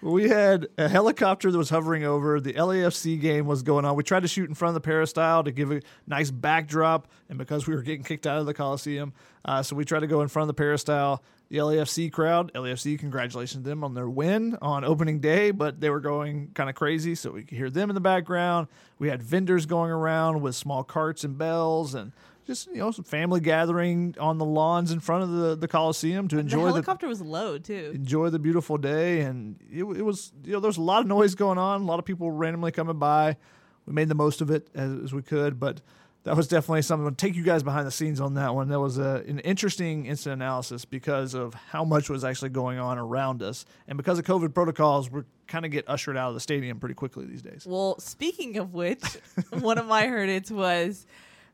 We had a helicopter that was hovering over. The LAFC game was going on. We tried to shoot in front of the peristyle to give a nice backdrop, and because we were getting kicked out of the Coliseum, uh, so we tried to go in front of the peristyle. The LAFC crowd, LAFC, congratulations to them on their win on opening day, but they were going kind of crazy, so we could hear them in the background. We had vendors going around with small carts and bells, and just you know some family gathering on the lawns in front of the, the Coliseum to enjoy the helicopter was low too. enjoy the beautiful day and it, it was you know there was a lot of noise going on a lot of people randomly coming by we made the most of it as, as we could but that was definitely something. To take you guys behind the scenes on that one. That was a, an interesting instant analysis because of how much was actually going on around us. And because of covid protocols we're kind of get ushered out of the stadium pretty quickly these days. Well, speaking of which, one of my hurdits was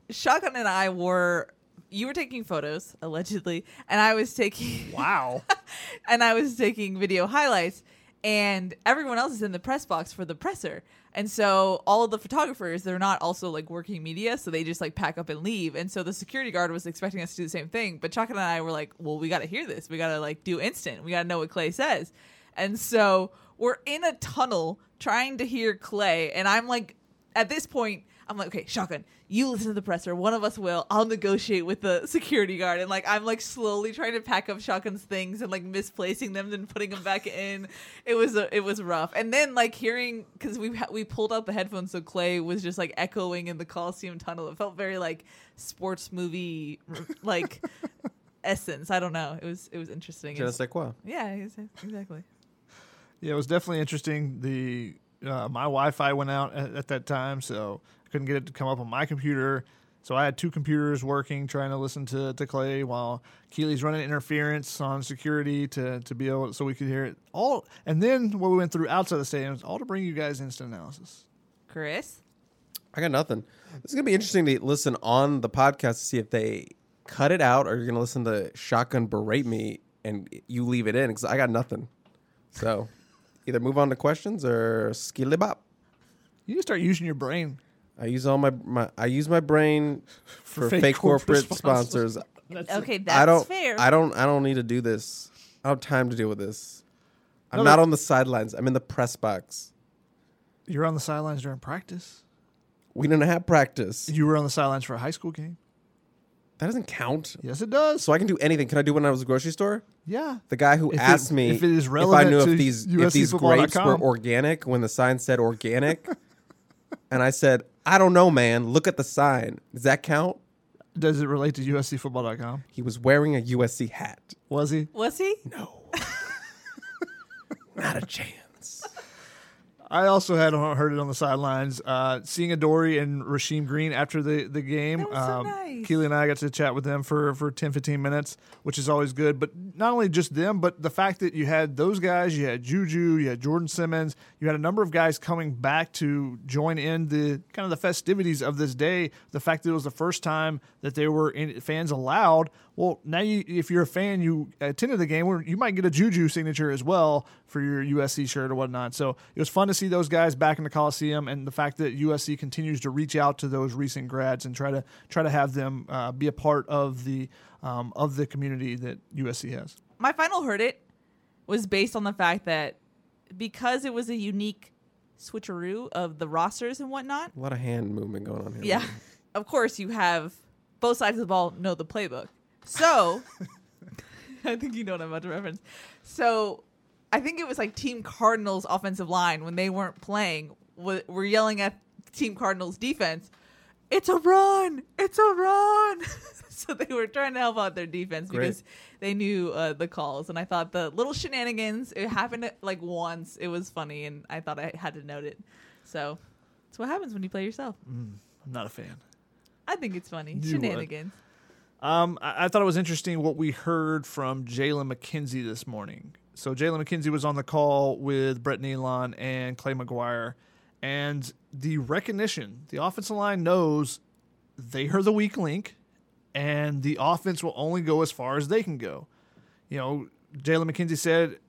Shotgun and I were you were taking photos allegedly, and I was taking wow. and I was taking video highlights, and everyone else is in the press box for the presser. And so all of the photographers, they're not also like working media, so they just like pack up and leave. And so the security guard was expecting us to do the same thing. But Chuck and I were like, well, we got to hear this. We got to like do instant. We got to know what Clay says. And so we're in a tunnel trying to hear Clay. And I'm like, at this point, I'm like, okay, shotgun, you listen to the presser. One of us will. I'll negotiate with the security guard, and like I'm like slowly trying to pack up shotgun's things and like misplacing them, then putting them back in. It was a, it was rough. And then like hearing because we we pulled out the headphones, so Clay was just like echoing in the Coliseum tunnel. It felt very like sports movie like essence. I don't know. It was it was interesting. Je ne sais quoi. yeah, exactly. Yeah, it was definitely interesting. The uh, my Wi-Fi went out at, at that time, so I couldn't get it to come up on my computer. So I had two computers working, trying to listen to, to Clay while Keely's running interference on security to, to be able so we could hear it all. And then what we went through outside the stadium was all to bring you guys instant analysis. Chris, I got nothing. This is gonna be interesting to listen on the podcast to see if they cut it out or you're gonna listen to Shotgun berate me and you leave it in because I got nothing. So either move on to questions or skilly bop. You need to start using your brain. I use all my, my I use my brain for fake fake, corporate corporate, sponsors. sponsors. That's okay, that's I don't fair. I don't I don't need to do this. I don't have time to deal with this. I'm No, not on the sidelines. I'm in the press box. You're on the sidelines during practice. We didn't have practice. You were on the sidelines for a high school game. That doesn't count. Yes, it does. So I can do anything. Can I do when I was at the grocery store? yeah. The guy who If it- asked me if it is if I relevant knew to if these if these grapes were organic when the sign said organic, and I said, I don't know, man. Look at the sign. Does that count? Does it relate to USCfootball.com? He was wearing a USC hat. Was he? Was he? No, not a chance. I also had heard it on the sidelines. Uh, seeing Adoree' and Rasheem Green after the, the game. That was so nice. Keely and I got to chat with them for, for 10, 15 minutes, which is always good. But not only just them, but the fact that you had those guys, you had Juju, you had Jordan Simmons, you had a number of guys coming back to join in the kind of the festivities of this day. The fact that it was the first time that they were in, fans allowed. Well, now you, if you're a fan, you attended the game, you might get a Juju signature as well for your USC shirt or whatnot. So it was fun to see those guys back in the Coliseum, and the fact that USC continues to reach out to those recent grads and try to try to have them uh, be a part of the um, of the community that USC has. my final heard it was based on the fact that because it was a unique switcheroo of the rosters and whatnot. A lot of hand movement going on here. Yeah, of course you have both sides of the ball know the playbook. So I think you know what I'm about to reference. So I think it was like Team Cardinals offensive line when they weren't playing wa- were yelling at Team Cardinals defense. It's a run! It's a run! so they were trying to help out their defense Great. because they knew uh, the calls, and I thought the little shenanigans. It happened like once. It was funny, and I thought I had to note it. So that's what happens when you play yourself. I'm not a fan. I think it's funny. You would. Um, I, I thought it was interesting what we heard from Jalen McKenzie this morning. So Jalen McKenzie was on the call with Brett Neilon and Clay McGuire, and the recognition, the offensive line knows they are the weak link, and the offense will only go as far as they can go. You know, Jalen McKenzie said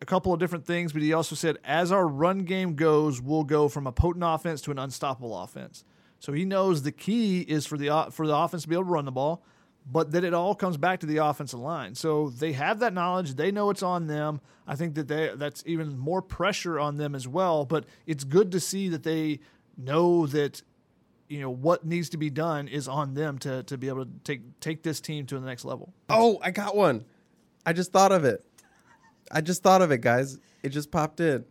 a couple of different things, but he also said, as our run game goes, we'll go from a potent offense to an unstoppable offense. So he knows the key is for the for the offense to be able to run the ball, but that it all comes back to the offensive line. So they have that knowledge. They know it's on them. I think that they that's even more pressure on them as well. But it's good to see that they know that you know what needs to be done is on them to to be able to take take this team to the next level. Oh, I got one. I just thought of it. I just thought of it, guys. It just popped in.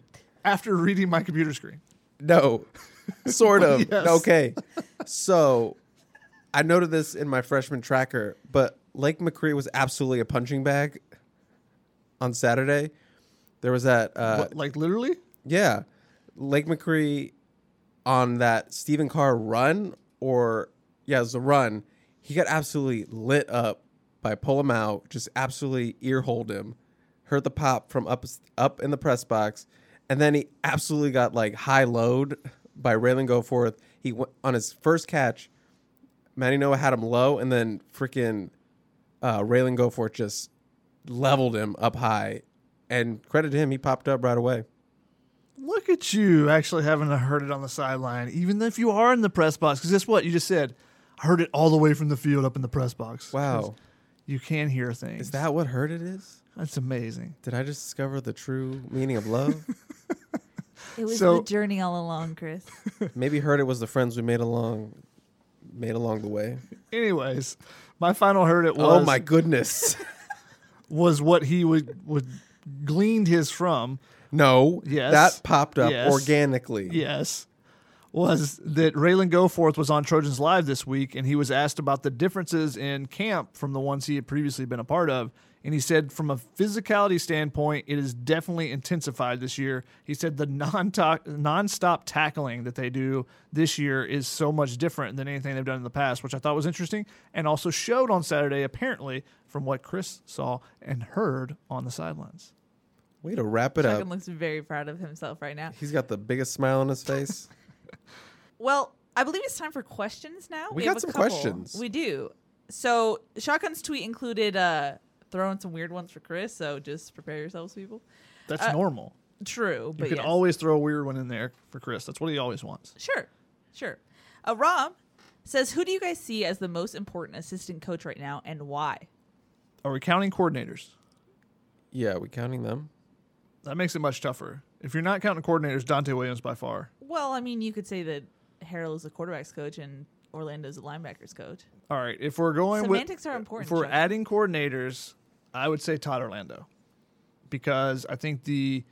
After reading my computer screen. No, sort of. Yes. Okay. So I noted this in my freshman tracker, but Lake McRee was absolutely a punching bag on Saturday. There was that, uh, What, like literally? yeah, Lake McRee on that Stephen Carr run, or yeah, it was a run. He got absolutely lit up by pull him out, just absolutely earholed him, heard the pop from up up in the press box, and then he absolutely got like high load by Ralen Goforth. He went on his first catch. Matty Noah had him low, and then freaking uh, Ralen Goforth just leveled him up high. And credit to him, he popped up right away. Look at you actually having to heard it on the sideline, even if you are in the press box. Because guess what? You just said, I heard it all the way from the field up in the press box. Wow. You can hear things. Is that what hurt it is? That's amazing. Did I just discover the true meaning of love? It was So- the journey all along, Chris. Maybe heard it was the friends we made along, made along the way. Anyways, my final heard it was oh my goodness! was what he would would gleaned his from. no, Yes. that popped up Yes. organically. Yes. Was that Ralen Goforth was on Trojans Live this week and he was asked about the differences in camp from the ones he had previously been a part of. And he said, from a physicality standpoint, it is definitely intensified this year. He said the non non-stop tackling that they do this year is so much different than anything they've done in the past, which I thought was interesting and also showed on Saturday, apparently, from what Chris saw and heard on the sidelines. Way to wrap it Chuckin up. looks very proud of himself right now. He's got the biggest smile on his face. Well, I believe it's time for questions now. We have got a some couple. questions. We do. So Shotgun's tweet included uh throwing some weird ones for Chris. So just prepare yourselves, people. That's Uh, normal. True, You can yes. always throw a weird one in there for Chris. That's what he always wants. Sure, sure. Uh, Rob says, "Who do you guys see as the most important assistant coach right now, and why?" Are we counting coordinators? yeah, we counting them? That makes it much tougher. If you're not counting coordinators, Donte Williams by far. Well, I mean, you could say that Harrell is the quarterbacks coach and Orlando's the linebackers coach. All right, if we're going Semantics with, are important, If we're Chuck. adding coordinators, I would say Todd Orlando, because I think the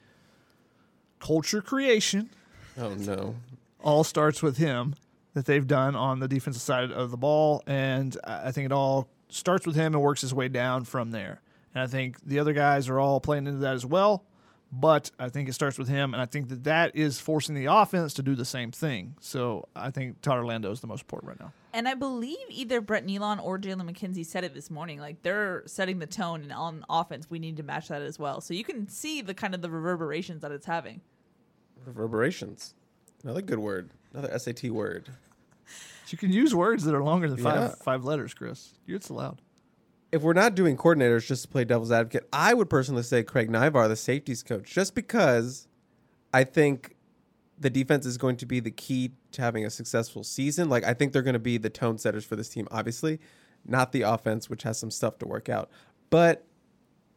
culture creation Oh no. all starts with him that they've done on the defensive side of the ball, and I think it all starts with him and works his way down from there. And I think the other guys are all playing into that as well, but I think it starts with him, and I think that that is forcing the offense to do the same thing. So I think Todd Orlando is the most important right now. And I believe either Brett Neilon or Jalen McKenzie said it this morning. Like they're setting the tone, and on offense, we need to match that as well. So you can see the kind of the reverberations that it's having. Reverberations. Another good word. Another SAT word. You can use words that are longer than five Yeah. five letters, Chris. It's allowed. If we're not doing coordinators just to play devil's advocate, I would personally say Craig Nivar, the safeties coach, just because I think the defense is going to be the key to having a successful season. Like I think they're going to be the tone setters for this team, obviously, not the offense, which has some stuff to work out. But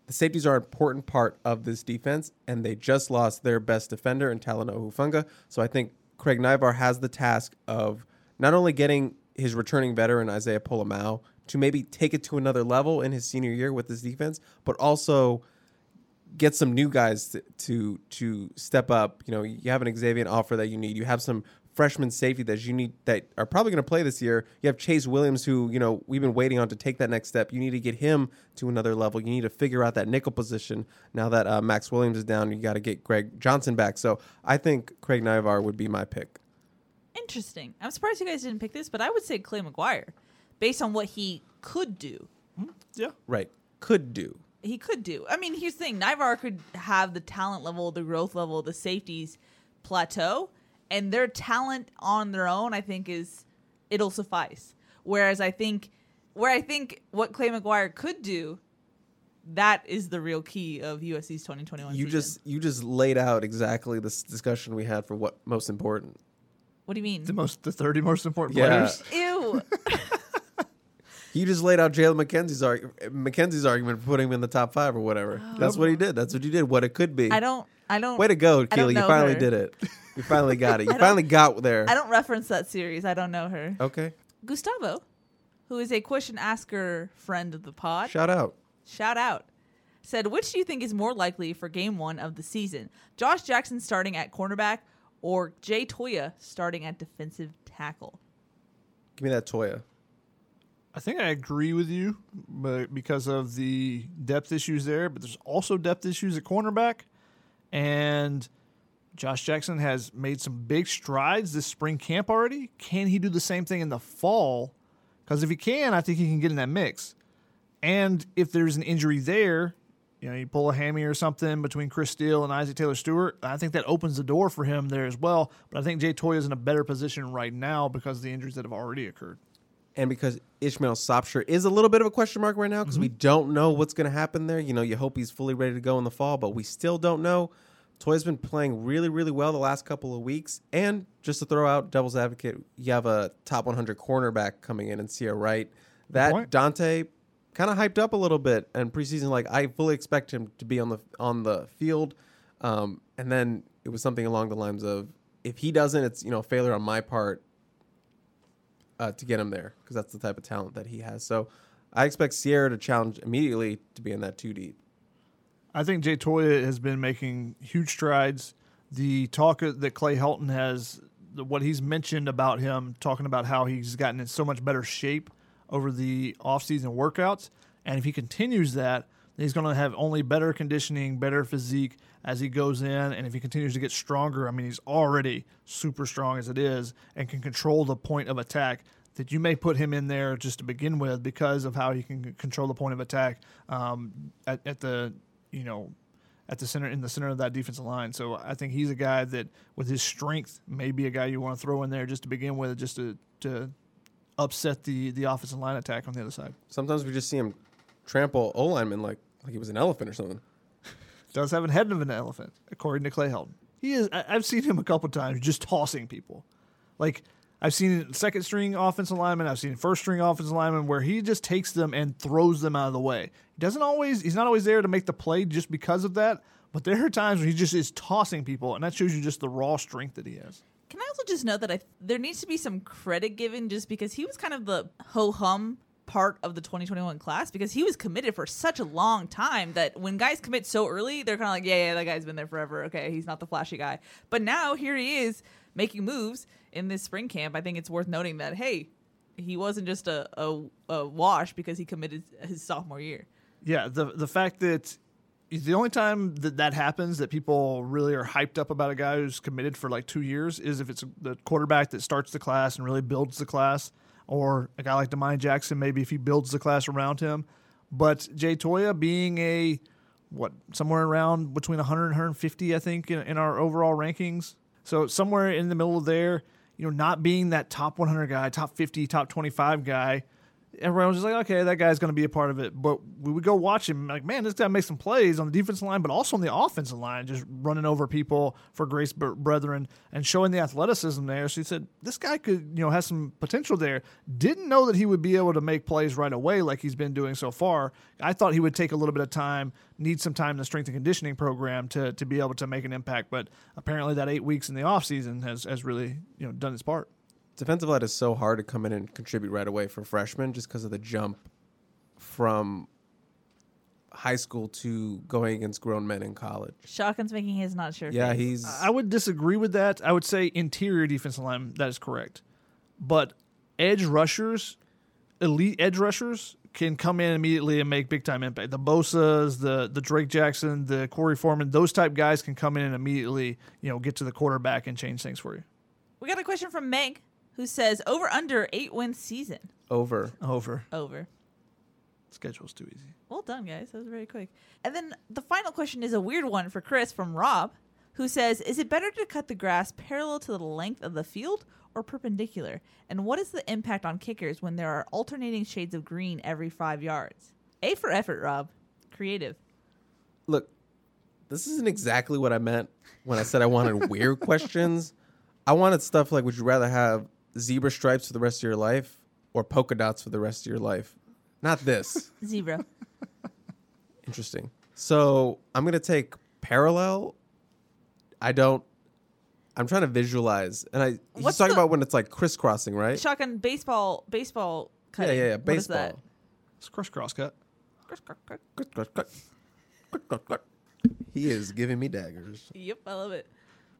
the safeties are an important part of this defense, and they just lost their best defender in Talanoa Hufunga. So I think Craig Nivar has the task of not only getting his returning veteran Isaiah Pola-Mao to maybe take it to another level in his senior year with this defense, but also get some new guys to, to to step up. You know, you have an Xavion Alford that you need. You have some freshman safety that you need that are probably going to play this year. You have Chase Williams, who you know we've been waiting on to take that next step. You need to get him to another level. You need to figure out that nickel position now that uh, Max Williams is down. You got to get Greg Johnson back. So I think Craig Nivar would be my pick. Interesting. I'm surprised you guys didn't pick this, but I would say Clay McGuire, based on what he could do. Mm-hmm. Yeah. Right? Could do. He could do. I mean, here's the thing: Nivar could have the talent level, the growth level, the safeties plateau, and their talent on their own, I think, is it'll suffice. Whereas I think, where I think what Clay McGuire could do, that is the real key of USC's 2021. You season. just you just laid out exactly this discussion we had for what most important. what do you mean? The most the thirty most important Yeah. players. Ew. You just laid out Jalen McKenzie's arg- McKenzie's argument for putting him in the top five or whatever. Oh. That's what he did. That's what you did. What it could be. I don't. I don't. Way to go, Keely. You finally her. did it. You finally got it. You finally got there. I don't reference that series. I don't know her. Okay. Gustavo, who is a question asker friend of the pod, Shout out. shout out, said, which do you think is more likely for game one of the season? Josh Jackson starting at cornerback or Jay Toia starting at defensive tackle? Give me that Toia. I think I agree with you, but because of the depth issues there, but there's also depth issues at cornerback, and Josh Jackson has made some big strides this spring camp already. Can he do the same thing in the fall? Because if he can, I think he can get in that mix. And if there's an injury there, you know, you pull a hammy or something between Chris Steele and Isaac Taylor Stewart, I think that opens the door for him there as well. But I think Jay Toia is in a better position right now because of the injuries that have already occurred. And because Ishmael Sopsher is a little bit of a question mark right now because we don't know what's going to happen there. You know, you hope he's fully ready to go in the fall, but we still don't know. Toia's been playing really, really well the last couple of weeks. And just to throw out devil's advocate, you have a top 100 cornerback coming in and Ceyair Wright. That point. Donte kind of hyped up a little bit and preseason. Like I fully expect him to be on the on the field. Um, and then it was something along the lines of, if he doesn't, it's you know a failure on my part uh, to get him there because that's the type of talent that he has. So I expect Ceyair to challenge immediately to be in that two deep. I think Jay Toia has been making huge strides. The talk that Clay Helton has, what he's mentioned about him, talking about how he's gotten in so much better shape over the offseason workouts. And if he continues that, he's going to have only better conditioning, better physique as he goes in. And if he continues to get stronger, I mean, he's already super strong as it is and can control the point of attack. That you may put him in there just to begin with because of how he can control the point of attack um, at, at the you know at the center in the center of that defensive line. So I think he's a guy that with his strength may be a guy you want to throw in there just to begin with, just to to upset the the offensive line attack on the other side. Sometimes we just see him trample O lineman like like he was an elephant or something. Does have a head of an elephant, according to Clay Helton. He is. I, I've seen him a couple times just tossing people, like. I've seen second string offensive lineman. I've seen first string offensive lineman where he just takes them and throws them out of the way. He doesn't always. He's not always there to make the play just because of that. But there are times when he just is tossing people, and that shows you just the raw strength that he has. Can I also just note that I there needs to be some credit given just because he was kind of the ho hum part of the 2021 class because he was committed for such a long time that when guys commit so early, they're kind of like, yeah, yeah, that guy's been there forever. Okay, he's not the flashy guy. But now here he is making moves in this spring camp. I think it's worth noting that hey, he wasn't just a, a, a wash because he committed his sophomore year. Yeah, the the fact that the only time that that happens that people really are hyped up about a guy who's committed for like two years is if it's the quarterback that starts the class and really builds the class, or a guy like Demai Jackson, maybe if he builds the class around him. But Jay Toia being a what somewhere around between 100 and 150, I think, in, in our overall rankings. So somewhere in the middle of there, you know, not being that top 100 guy, top 50, top 25 guy, everyone was just like, okay, that guy's going to be a part of it. But we would go watch him, like, man, this guy makes some plays on the defensive line, but also on the offensive line, just running over people for Grace Brethren and showing the athleticism there. So he said, this guy could, you know, has some potential there. Didn't know that he would be able to make plays right away like he's been doing so far. I thought he would take a little bit of time, need some time in the strength and conditioning program to, to be able to make an impact. But apparently that eight weeks in the offseason has, has really, you know, done its part defensive line is so hard to come in and contribute right away for freshmen just because of the jump from high school to going against grown men in college. Shotgun's making his not sure. Yeah, face. he's. I would disagree with that. I would say interior defensive line, that is correct. But edge rushers, elite edge rushers, can come in immediately and make big time impact. The Bosa's, the the Drake Jackson, the Korey Foreman, those type guys can come in and immediately, you know, get to the quarterback and change things for you. We got a question from Meg who says over under eight win season. Over. Over. Over. Schedule's too easy. Well done, guys. That was very quick. And then the final question is a weird one for Chris from Rob, who says, "Is it better to cut the grass parallel to the length of the field or perpendicular? And what is the impact on kickers when there are alternating shades of green every five yards?" A for effort, Rob. Creative. Look, this isn't exactly what I meant when I said I wanted weird questions. I wanted stuff like, would you rather have zebra stripes for the rest of your life or polka dots for the rest of your life? Not this. Zebra. Interesting. So I'm gonna take parallel. I don't. I'm trying to visualize, and I he's What's talking the- about when it's like crisscrossing, right? Shotgun baseball baseball yeah, cutting. yeah, yeah. What is that? Baseball. It's cross cross cut. He is giving me daggers. Yep, I love it.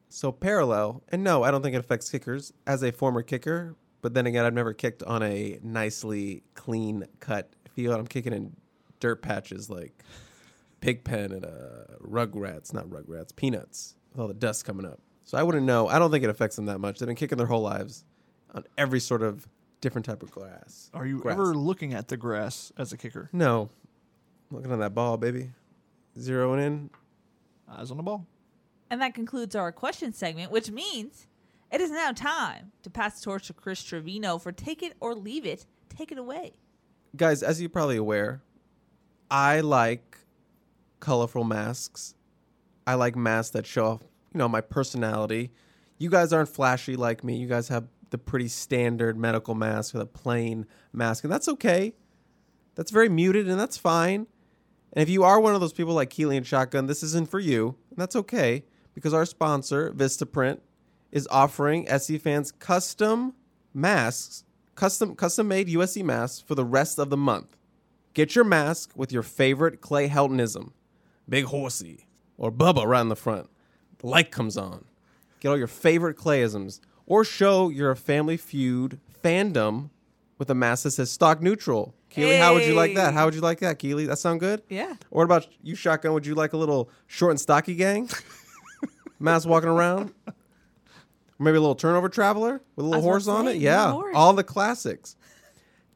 So parallel, and no, I don't think it affects kickers. As a former kicker, but then again, I've never kicked on a nicely clean cut field. I'm kicking in dirt patches like Pigpen and uh, Rugrats, not Rugrats, Peanuts, with all the dust coming up. So I wouldn't know. I don't think it affects them that much. They've been kicking their whole lives on every sort of different type of grass. Are you Grass. ever looking at the grass as a kicker? No, looking on that ball, baby, zeroing in. Eyes on the ball. And that concludes our question segment, which means it is now time to pass the torch to Chris Trevino for Take It or Leave It. Take it away. guys, as you're probably aware, I like colorful masks. I like masks that show off, you know, my personality. You guys aren't flashy like me. You guys have the pretty standard medical mask with a plain mask, and that's okay. That's very muted, and that's fine. And if you are one of those people like Keely and Shotgun, this isn't for you. And that's okay because our sponsor, Vistaprint, is offering SC fans custom masks, custom custom made USC masks for the rest of the month. Get your mask with your favorite Clay Heltonism, Big Horsey, or Bubba right in the front. The light comes on. Get all your favorite Clayisms, or show your Family Feud fandom with a mask that says stock neutral. Keely, how would you like that? How would you like that, Keely? That sound good? Yeah. What about you, Shotgun? Would you like a little short and stocky gang? Mass walking around? Maybe a little turnover traveler with a little horse on it? Yeah. All the classics.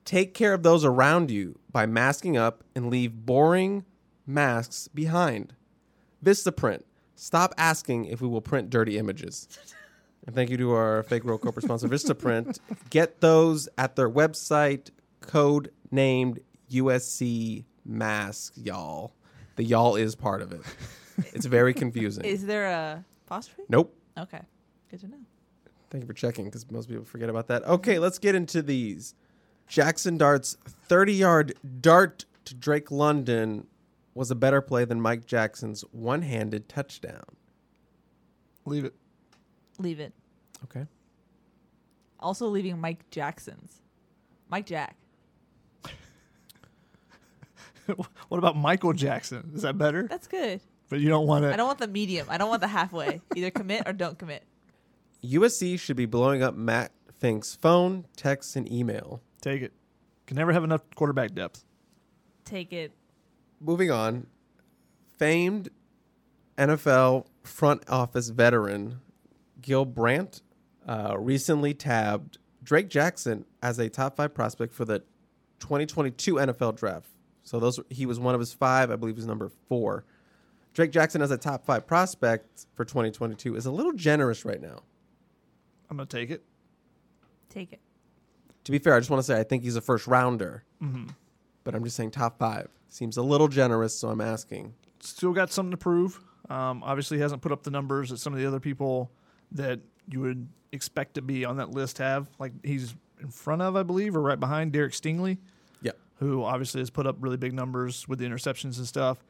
Take care of those around you by masking up and leave boring masks behind. Vistaprint. Stop asking if we will print dirty images. And thank you to our fake roll corporate sponsor, Vistaprint. Get those at their website, code named USC Mask, y'all. The y'all is part of it. It's very confusing. Is there a apostrophe? nope. Okay. Good to know. Thank you for checking because most people forget about that. Okay, let's get into these. Jaxson Dart's 30 yard dart to Drake London was a better play than Mike Jackson's one handed touchdown. Leave it. Leave it. Okay. Also leaving Mike Jackson's. Mike Jack. what about Michael Jackson? Is that better? That's good. But you don't want to. I don't want the medium. I don't want the halfway. Either commit or don't commit. USC should be blowing up Matt Fink's phone, text, and email. Take it. Can never have enough quarterback depth. Take it. Moving on, famed NFL front office veteran Gil Brandt uh, recently tabbed Drake Jackson as a top five prospect for the 2022 NFL draft. So those he was one of his five, I believe, he was number four. Drake Jackson as a top five prospect for 2022 is a little generous right now. I'm gonna take it. Take it. To be fair, I just want to say I think he's a first rounder, but I'm just saying top five seems a little generous, so I'm asking. Still got something to prove. Um, obviously, he hasn't put up the numbers that some of the other people that you would expect to be on that list have. Like he's in front of, I believe, or right behind Derek Stingley, Yep. who obviously has put up really big numbers with the interceptions and stuff.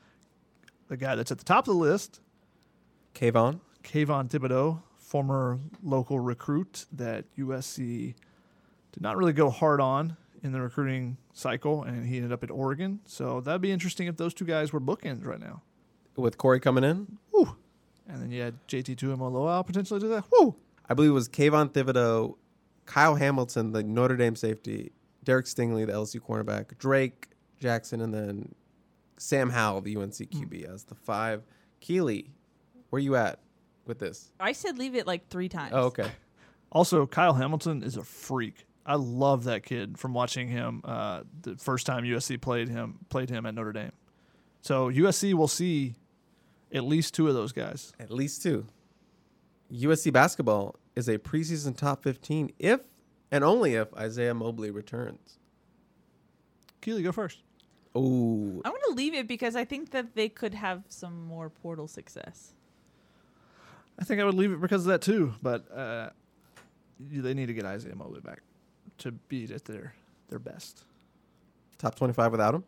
The guy that's at the top of the list, Kayvon. Kayvon Thibodeaux, former local recruit that USC did not really go hard on in the recruiting cycle, and he ended up at Oregon. So that'd be interesting if those two guys were bookends right now. with Korey coming in. Woo. And then you had JT Tuimoloau potentially do that. Woo. I believe it was Kayvon Thibodeaux, Kyle Hamilton, the Notre Dame safety, Derek Stingley, the LSU cornerback, Drake Jackson, and then Sam Howell, the UNC QB, as the five. Keely, where you at with this? I said leave it like three times. Oh, okay. Also, Kyle Hamilton is a freak. I love that kid from watching him uh, the first time USC played him played him at Notre Dame. So USC will see at least two of those guys. At least two. USC basketball is a preseason top 15 if and only if Isaiah Mobley returns. Keely, go first. Oh, I'm going to leave it because I think that they could have some more portal success. I think I would leave it because of that too, but uh, they need to get Isaiah Mobley back to be at their their best. top 25 without him?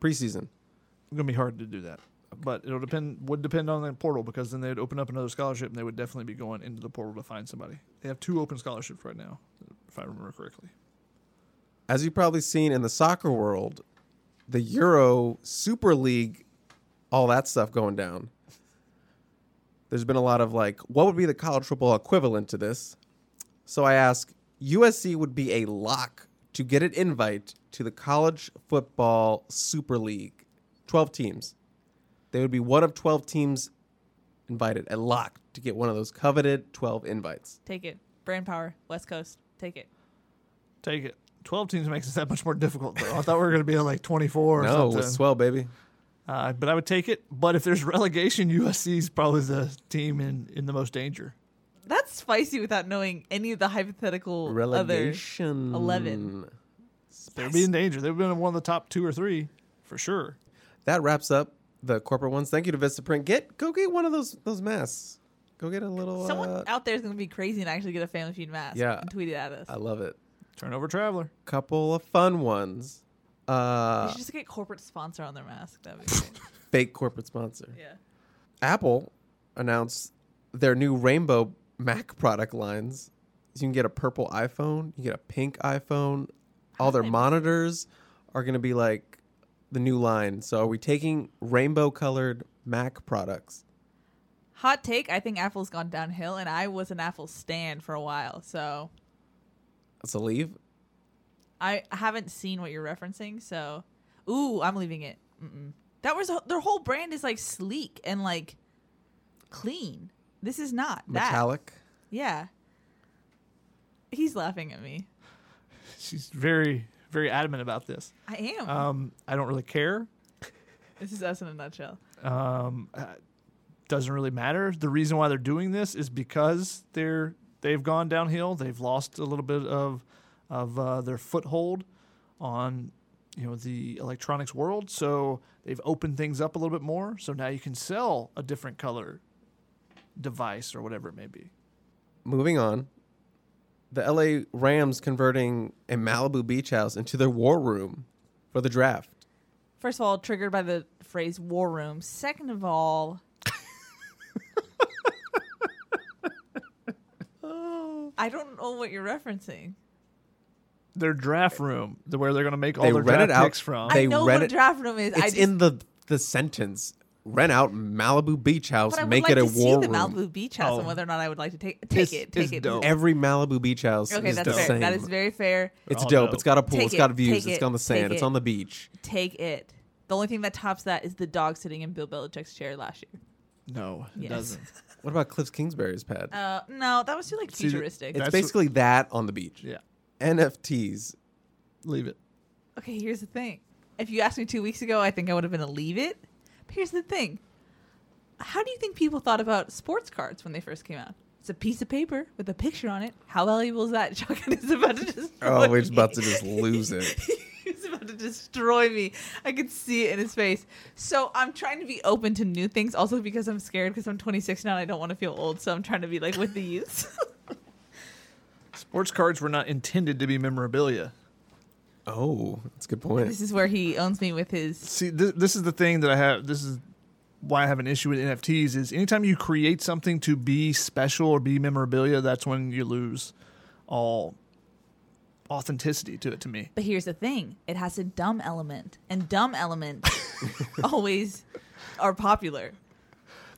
Preseason. It's gonna be hard to do that, but it'll depend. Would depend on the portal because then they'd open up another scholarship and they would definitely be going into the portal to find somebody. They have two open scholarships right now, if I remember correctly. as you've probably seen in the soccer world, the Euro Super League, all that stuff going down. There's been a lot of like, what would be the college football equivalent to this? So I ask, USC would be a lock to get an invite to the college football Super League. 12 teams. They would be one of 12 teams invited, a lock to get one of those coveted 12 invites. Take it. Brand power. West Coast. Take it. Take it. Twelve teams makes it that much more difficult. Though I thought we were gonna be at like twenty four or no, something. it's 12, baby. Uh, but I would take it. But if there's relegation, USC is probably the team in, in the most danger. That's spicy without knowing any of the hypothetical other. Relegation. 11. They'd be in danger. They've been in one of the top two or three for sure. That wraps up the corporate ones. Thank you to Vistaprint. Get go get one of those those masks. Go get a little. Someone uh, out there is going to be crazy and actually get a Family Feud mask Yeah. and tweet it at us. I love it. Turnover traveler. Couple of fun ones. they Uh, should just get corporate sponsor on their mask. That'd be great. fake corporate sponsor. yeah. Apple announced their new rainbow Mac product lines. So you can get a purple iPhone, you get a pink iPhone. All their monitors are going to be like the new line. So are we taking rainbow colored Mac products? Hot take: I think Apple's gone downhill, and I was an Apple stand for a while, so That's a leave. I haven't seen what you're referencing. So, ooh, I'm leaving it. Mm-mm. That was their whole brand is like sleek and like clean. This is not that. Metallic. Yeah. He's laughing at me. She's very, very adamant about this. I am. Um, I don't really care. this is us in a nutshell. Um, uh, doesn't really matter. The reason why they're doing this is because they're they've gone downhill. They've lost a little bit of of uh, their foothold on you know the electronics world. So they've opened things up a little bit more. So now you can sell a different color device or whatever it may be. Moving on. The LA Rams converting a Malibu beach house into their war room for the draft. First of all, triggered by the phrase war room. Second of all, I don't know what you're referencing. Their draft room, the where they're going to make all They their rent draft it out. picks from. They I know rent what a it- draft room is. I It's just, in the the sentence. Rent out Malibu beach house, but I would make like it a to see war the room. Malibu beach house Oh. and whether or not I would like to take take It's- it. Take it's it. dope. Every Malibu beach house Okay, is that's the fair. same. That is very fair. It's all dope. dope. It's got a pool. Take it's got it, views. take It's on the sand. take It's it. on the beach. Take it. The only thing that tops that is the dog sitting in Bill Belichick's chair last year. no, it Yes. doesn't. What about Cliff Kingsbury's pad? Uh, no, that was too like See, futuristic. it's that's basically that on the beach. Yeah, NFTs. leave it. okay, here's the thing. If you asked me two weeks ago, I think I would have been a leave it. But here's the thing. How do you think people thought about sports cards when they first came out? It's a piece of paper with a picture on it. How valuable is that? Chuckin is about to destroy Oh, we're just about to just lose it. He's about to destroy me. I could see it in his face. So I'm trying to be open to new things, also because I'm scared because I'm 26 now and I don't want to feel old. So I'm trying to be like with the youth. Sports cards were not intended to be memorabilia. Oh, that's a good point. this is where he owns me with his. See, th- this is the thing that I have. This is why I have an issue with NFTs. Is anytime you create something to be special or be memorabilia, that's when you lose all authenticity to it. To me, But here's the thing: it has a dumb element, and dumb elements always are popular.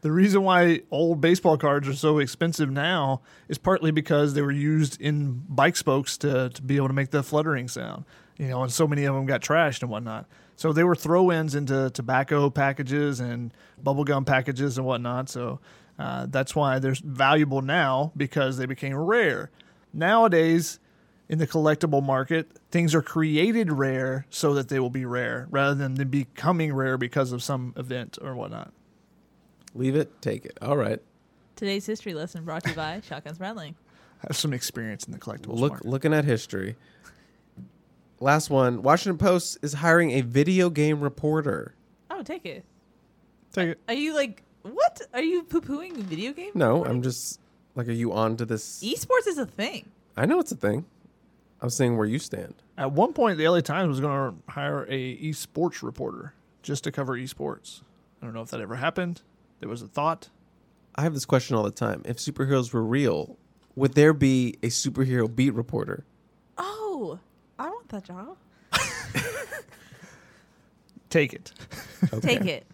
the reason why old baseball cards are so expensive now is partly because they were used in bike spokes to to be able to make the fluttering sound. You know, and so many of them got trashed and whatnot. So they were throw-ins into tobacco packages and bubblegum packages and whatnot. So uh, that's why they're valuable now because they became rare. Nowadays, in the collectible market, things are created rare so that they will be rare rather than them becoming rare because of some event or whatnot. Leave it, take it. All right. Today's history lesson brought to you by Shotgun Spratling. I have some experience in the collectibles Look, market. looking at history. Last one. Washington Post is hiring a video game reporter. Oh, take it. Take it. Are you like what? Are you poo pooing video game? No, reporting? I'm just like, are you on to this? Esports is a thing. I know it's a thing. I'm saying where you stand. At one point, the LA Times was going to hire a esports reporter just to cover esports. I don't know if that ever happened. There was a thought. I have this question all the time. If superheroes were real, would there be a superhero beat reporter? Oh, I want that job. Take it. Take it.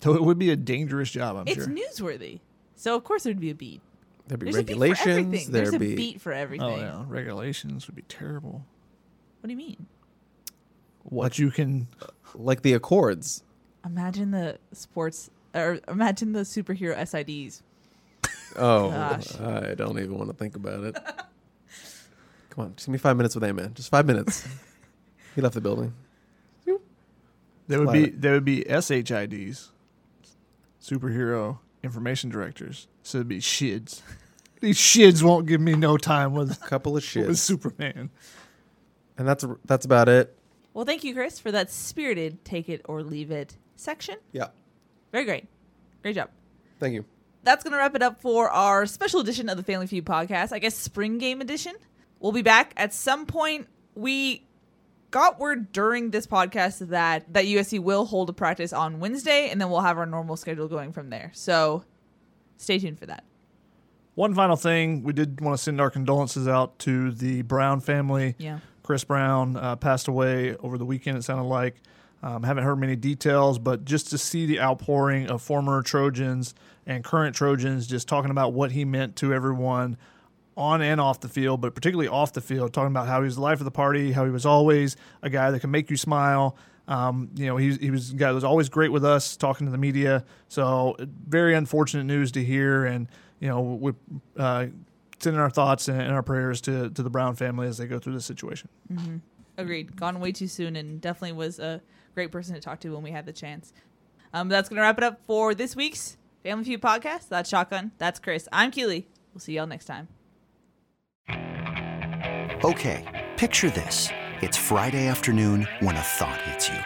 So it would be a dangerous job, I'm sure. It's sure. newsworthy. So of course there'd be a beat. There'd be There's a beat for regulations. everything. There's There'd a be beat for everything. oh yeah, regulations would be terrible. What do you mean? What you can uh, like the Accords. Imagine the sports or imagine the superhero SIDs. Oh, Gosh. I don't even want to think about it. Come on, just give me five minutes with A-Man. Just five minutes. he left the building. there would be it. there would be SHIDs, superhero information directors. So it'd be shids. These shids won't give me no time with, a Couple of with shits, Superman. and that's that's about it. Well, thank you, Chris, for that spirited take it or leave it section. Yeah, Very great. Great job. thank you. That's going to wrap it up for our special edition of the Family Feud podcast. I guess spring game edition. We'll be back at some point. We got word during this podcast that that USC will hold a practice on Wednesday, and then we'll have our normal schedule going from there. So stay tuned for that. One final thing, we did want to send our condolences out to the Brown family. Yeah. Chris Brown uh, passed away over the weekend, it sounded like. Um, haven't heard many details, but just to see the outpouring of former Trojans and current Trojans just talking about what he meant to everyone on and off the field, but particularly off the field, talking about how he was the life of the party, how he was always a guy that can make you smile. Um, you know, he, he was a guy that was always great with us, talking to the media. So, very unfortunate news to hear. And, you know, we uh, sending our thoughts and, and our prayers to, to the Brown family as they go through this situation. Agreed. Gone way too soon, and definitely was a great person to talk to when we had the chance. Um, that's gonna wrap it up for this week's Family Feud podcast. That's Shotgun. That's Chris. I'm Keely. We'll see y'all next time. Okay, picture this. It's Friday afternoon when a thought hits you.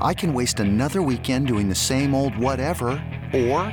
I can waste another weekend doing the same old whatever, or